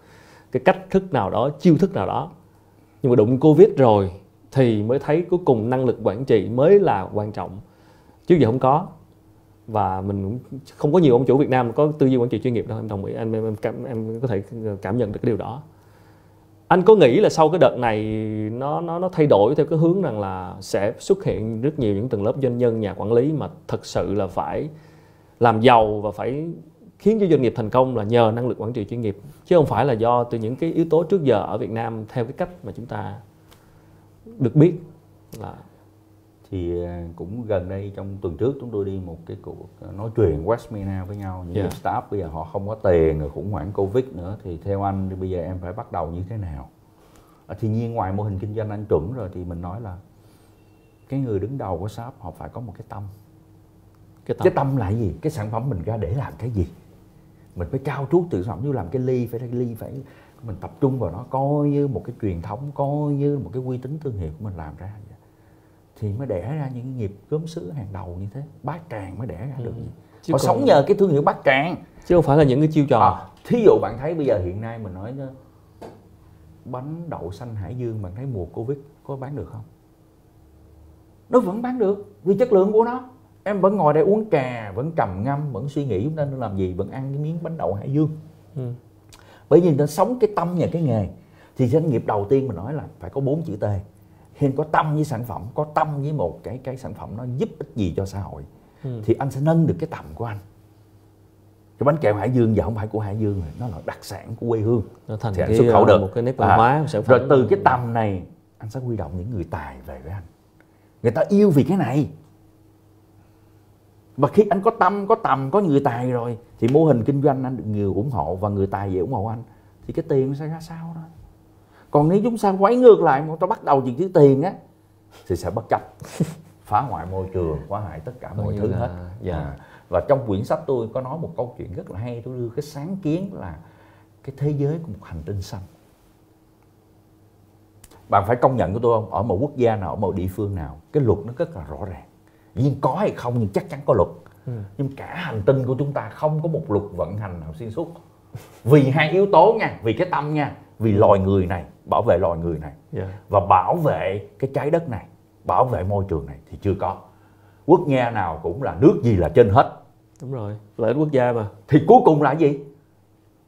cái cách thức nào đó chiêu thức nào đó. Nhưng mà đụng covid rồi thì mới thấy cuối cùng năng lực quản trị mới là quan trọng. Trước giờ không có. Và mình không có nhiều ông chủ Việt Nam có tư duy quản trị chuyên nghiệp đâu em đồng ý em em, em, em có thể cảm nhận được cái điều đó anh có nghĩ là sau cái đợt này nó nó nó thay đổi theo cái hướng rằng là sẽ xuất hiện rất nhiều những tầng lớp doanh nhân, nhà quản lý mà thật sự là phải làm giàu và phải khiến cho doanh nghiệp thành công là nhờ năng lực quản trị chuyên nghiệp, chứ không phải là do từ những cái yếu tố trước giờ ở Việt Nam theo cái cách mà chúng ta được biết là thì à, cũng gần đây trong tuần trước chúng tôi đi một cái cuộc nói chuyện Westmina với nhau. Những yeah. staff bây giờ họ không có tiền rồi khủng hoảng covid nữa thì theo anh thì bây giờ em phải bắt đầu như thế nào? À, thì nhiên ngoài mô hình kinh doanh anh chuẩn rồi thì mình nói là cái người đứng đầu của shop họ phải có một cái tâm. Cái tâm, cái tâm là gì? Cái sản phẩm mình ra để làm cái gì? Mình phải trao chuốt tự sản như làm cái ly phải cái ly phải mình tập trung vào nó coi như một cái truyền thống coi như một cái uy tín thương hiệu của mình làm ra vậy thì mới đẻ ra những nghiệp gốm sứ hàng đầu như thế. Bát tràng mới đẻ ra được ừ. Chứ họ còn... sống nhờ cái thương hiệu bát tràng. Chứ không phải là những cái chiêu trò. À, thí dụ bạn thấy bây giờ hiện nay mình nói bánh đậu xanh hải dương bạn thấy mùa covid có bán được không? Nó vẫn bán được vì chất lượng của nó. Em vẫn ngồi đây uống trà vẫn trầm ngâm vẫn suy nghĩ nên làm gì vẫn ăn cái miếng bánh đậu hải dương. Ừ. bởi vì nó sống cái tâm và cái nghề. Thì doanh nghiệp đầu tiên mình nói là phải có bốn chữ t Hiền có tâm với sản phẩm có tâm với một cái cái sản phẩm nó giúp ích gì cho xã hội ừ. thì anh sẽ nâng được cái tầm của anh. Cái bánh kẹo Hải Dương giờ không phải của Hải Dương rồi nó là đặc sản của quê hương. Nó thành thì anh xuất khẩu được. một cái nét văn hóa à, rồi từ cái tầm này anh sẽ huy động những người tài về với anh. Người ta yêu vì cái này. Và khi anh có tâm có tầm có người tài rồi thì mô hình kinh doanh anh được người ủng hộ và người tài về ủng hộ anh thì cái tiền nó sẽ ra sao đó còn nếu chúng ta quấy ngược lại mà ta bắt đầu chuyện chữ tiền á thì sẽ bất chấp. Phá hoại môi trường phá hại tất cả mọi thứ là... hết. dạ. à, và trong quyển sách tôi có nói một câu chuyện rất là hay tôi đưa cái sáng kiến là cái thế giới của một hành tinh xanh. Bạn phải công nhận của tôi không? Ở một quốc gia nào ở một địa phương nào cái luật nó rất là rõ ràng. Nhưng có hay không nhưng chắc chắn có luật. Ừ. nhưng cả hành tinh của chúng ta không có một luật vận hành nào xuyên suốt. Vì hai yếu tố nha vì cái tâm nha vì loài người này bảo vệ loài người này yeah. Dạ. và bảo vệ cái trái đất này bảo vệ môi trường này thì chưa có. Quốc gia nào cũng là nước gì là trên hết. Đúng rồi lợi ích quốc gia mà. Thì cuối cùng là gì?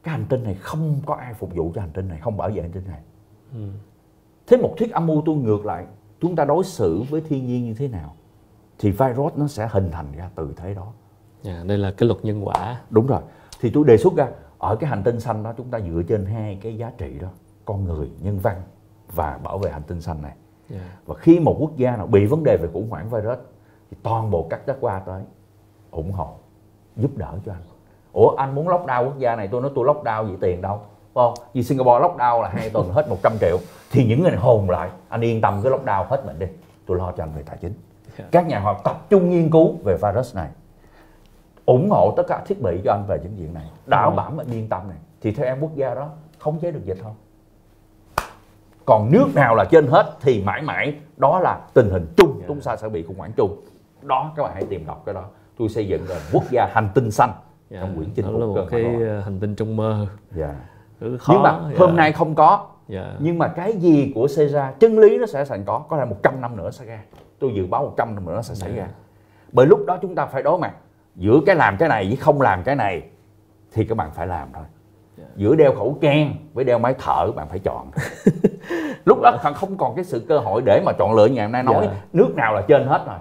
Cái hành tinh này không có ai phục vụ cho hành tinh này không bảo vệ hành tinh này. Ừ. thế một thuyết âm mưu tôi ngược lại chúng ta đối xử với thiên nhiên như thế nào thì virus nó sẽ hình thành ra từ thế đó. Dạ, đây là cái luật nhân quả. Đúng rồi. Thì tôi đề xuất ra ở cái hành tinh xanh đó chúng ta dựa trên hai cái giá trị đó con người nhân văn và bảo vệ hành tinh xanh này yeah. Dạ. và khi một quốc gia nào bị vấn đề về khủng hoảng virus thì toàn bộ các đất qua tới ủng hộ giúp đỡ cho anh ủa anh muốn lockdown quốc gia này tôi nói tôi lockdown gì tiền đâu phải không vì Singapore lockdown là hai tuần hết 100 triệu thì những người này hồn lại anh yên tâm cái lockdown hết mình đi tôi lo cho anh về tài chính yeah. Dạ. các nhà khoa tập trung nghiên cứu về virus này ủng hộ tất cả thiết bị cho anh về những chuyện này đảm bảo anh yên tâm này thì theo em quốc gia đó không chế được dịch không còn nước nào là trên hết thì mãi mãi đó là tình hình chung yeah. Dạ. chúng ta sẽ bị khủng hoảng chung đó các bạn hãy tìm đọc cái đó tôi xây dựng là quốc gia hành tinh xanh yeah. Dạ, trong quyển chinh phục là một cái đó. hành tinh trong mơ yeah. khó, nhưng mà yeah. hôm nay không có yeah. nhưng mà cái gì của Caesar chân lý nó sẽ thành có có thể 100 năm nữa sẽ ra tôi dự báo 100 năm nữa nó sẽ xảy yeah. ra bởi lúc đó chúng ta phải đối mặt giữa cái làm cái này với không làm cái này thì các bạn phải làm thôi dạ. giữa đeo khẩu trang với đeo máy thở bạn phải chọn lúc đó không còn cái sự cơ hội để mà chọn lựa ngày hôm nay nói yeah. Dạ. nước nào là trên hết rồi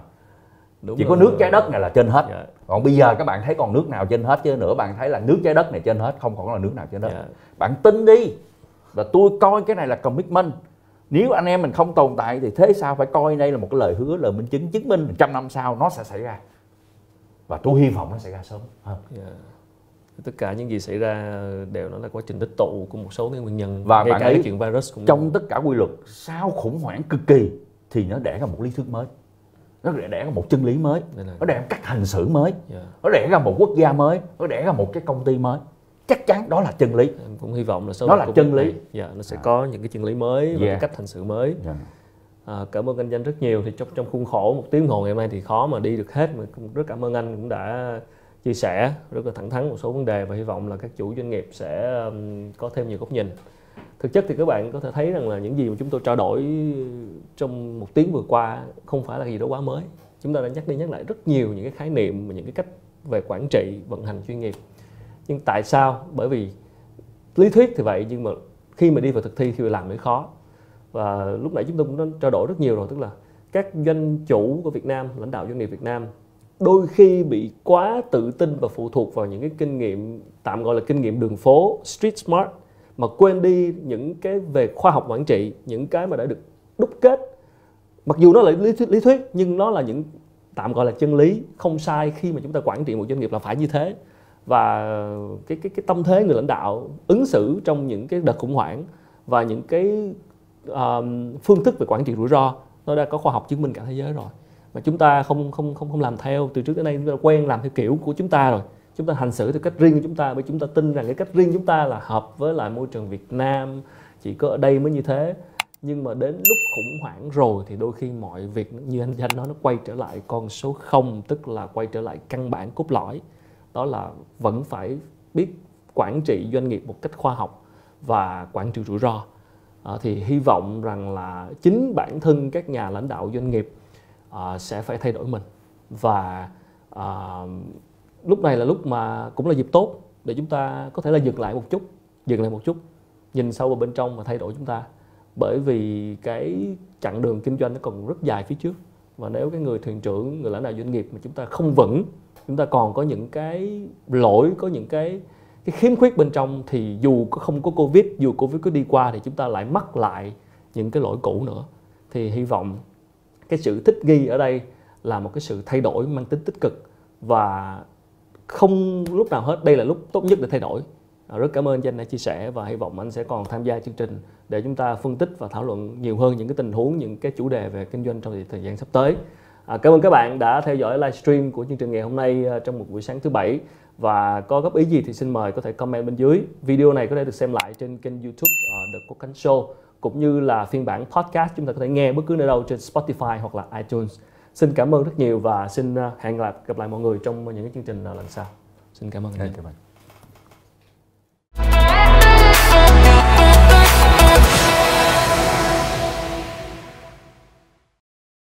Đúng chỉ rồi. có nước trái đất này là trên hết yeah. Dạ. còn bây giờ các bạn thấy còn nước nào trên hết chứ nữa bạn thấy là nước trái đất này trên hết không còn là nước nào trên đất yeah. bạn tin đi và tôi coi cái này là commitment nếu anh em mình không tồn tại thì thế sao phải coi đây là một cái lời hứa lời minh chứng chứng minh trăm năm sau nó sẽ xảy ra và tôi hy vọng nó sẽ ra sớm hơn yeah. Tất cả những gì xảy ra đều nó là quá trình tích tụ của một số cái nguyên nhân. Và bạn ấy chuyện virus cũng trong tất cả quy luật sau khủng hoảng cực kỳ thì nó đẻ ra một lý thuyết mới. Nó đẻ ra một chân lý mới. Nó đẻ ra cách hành xử mới. Yeah. nó đẻ ra một quốc gia mới. Nó đẻ ra một cái công ty mới. Chắc chắn đó là chân lý. Em cũng hy vọng là sau nó là chân lý. dạ, nó sẽ à. có những cái chân lý mới và yeah. cái cách hành xử mới. Yeah. À, cảm ơn anh Danh rất nhiều. Thì trong trong khuôn khổ một tiếng hồ ngày hôm nay thì khó mà đi được hết. Mà rất cảm ơn anh cũng đã chia sẻ rất là thẳng thắn một số vấn đề và hy vọng là các chủ doanh nghiệp sẽ có thêm nhiều góc nhìn. Thực chất thì các bạn có thể thấy rằng là những gì mà chúng tôi trao đổi trong một tiếng vừa qua không phải là gì đó quá mới. Chúng ta đã nhắc đi nhắc lại rất nhiều những cái khái niệm và những cái cách về quản trị, vận hành chuyên nghiệp. Nhưng tại sao? Bởi vì lý thuyết thì vậy, nhưng mà khi mà đi vào thực thi thì làm mới khó. Và lúc nãy chúng tôi cũng đã trao đổi rất nhiều rồi, tức là các doanh chủ của Việt Nam, lãnh đạo doanh nghiệp Việt Nam đôi khi bị quá tự tin và phụ thuộc vào những cái kinh nghiệm tạm gọi là kinh nghiệm đường phố street smart mà quên đi những cái về khoa học quản trị những cái mà đã được đúc kết. Mặc dù nó là lý thuyết, lý thuyết nhưng nó là những tạm gọi là chân lý. Không sai khi mà chúng ta quản trị một doanh nghiệp là phải như thế. Và cái cái cái tâm thế người lãnh đạo ứng xử trong những cái đợt khủng hoảng và những cái um, phương thức về quản trị rủi ro nó đã có khoa học chứng minh cả thế giới rồi mà chúng ta không không không không làm theo. Từ trước đến nay chúng ta quen làm theo kiểu của chúng ta rồi. Chúng ta hành xử theo cách riêng của chúng ta bởi chúng ta tin rằng cái cách riêng chúng ta là hợp với lại môi trường Việt Nam. Chỉ có ở đây mới như thế. Nhưng mà đến lúc khủng hoảng rồi thì đôi khi mọi việc như anh Danh nói nó quay trở lại con số 0 tức là quay trở lại căn bản cốt lõi. Đó là vẫn phải biết quản trị doanh nghiệp một cách khoa học và quản trị rủi ro. À, thì hy vọng rằng là chính bản thân các nhà lãnh đạo doanh nghiệp uh, sẽ phải thay đổi mình. Và uh, lúc này là lúc mà cũng là dịp tốt để chúng ta có thể là dừng lại một chút dừng lại một chút nhìn sâu vào bên trong và thay đổi chúng ta. Bởi vì cái chặng đường kinh doanh nó còn rất dài phía trước. Và nếu cái người thuyền trưởng người lãnh đạo doanh nghiệp mà chúng ta không vững chúng ta còn có những cái lỗi có những cái cái khiếm khuyết bên trong thì dù có không có covid dù covid có đi qua thì chúng ta lại mắc lại những cái lỗi cũ nữa. Thì hy vọng cái sự thích nghi ở đây là một cái sự thay đổi mang tính tích cực và không lúc nào hết. Đây là lúc tốt nhất để thay đổi. À, rất cảm ơn cho anh đã chia sẻ và hy vọng anh sẽ còn tham gia chương trình để chúng ta phân tích và thảo luận nhiều hơn những cái tình huống những cái chủ đề về kinh doanh trong thời gian sắp tới. À, cảm ơn các bạn đã theo dõi livestream của chương trình ngày hôm nay à, trong một buổi sáng thứ bảy. Và có góp ý gì thì xin mời có thể comment bên dưới. Video này có thể được xem lại trên kênh youtube uh, The cánh Show cũng như là phiên bản podcast chúng ta có thể nghe bất cứ nơi đâu trên Spotify hoặc là iTunes. Xin cảm ơn rất nhiều và xin à, hẹn gặp lại mọi người trong những chương trình lần sau. Xin cảm ơn các bạn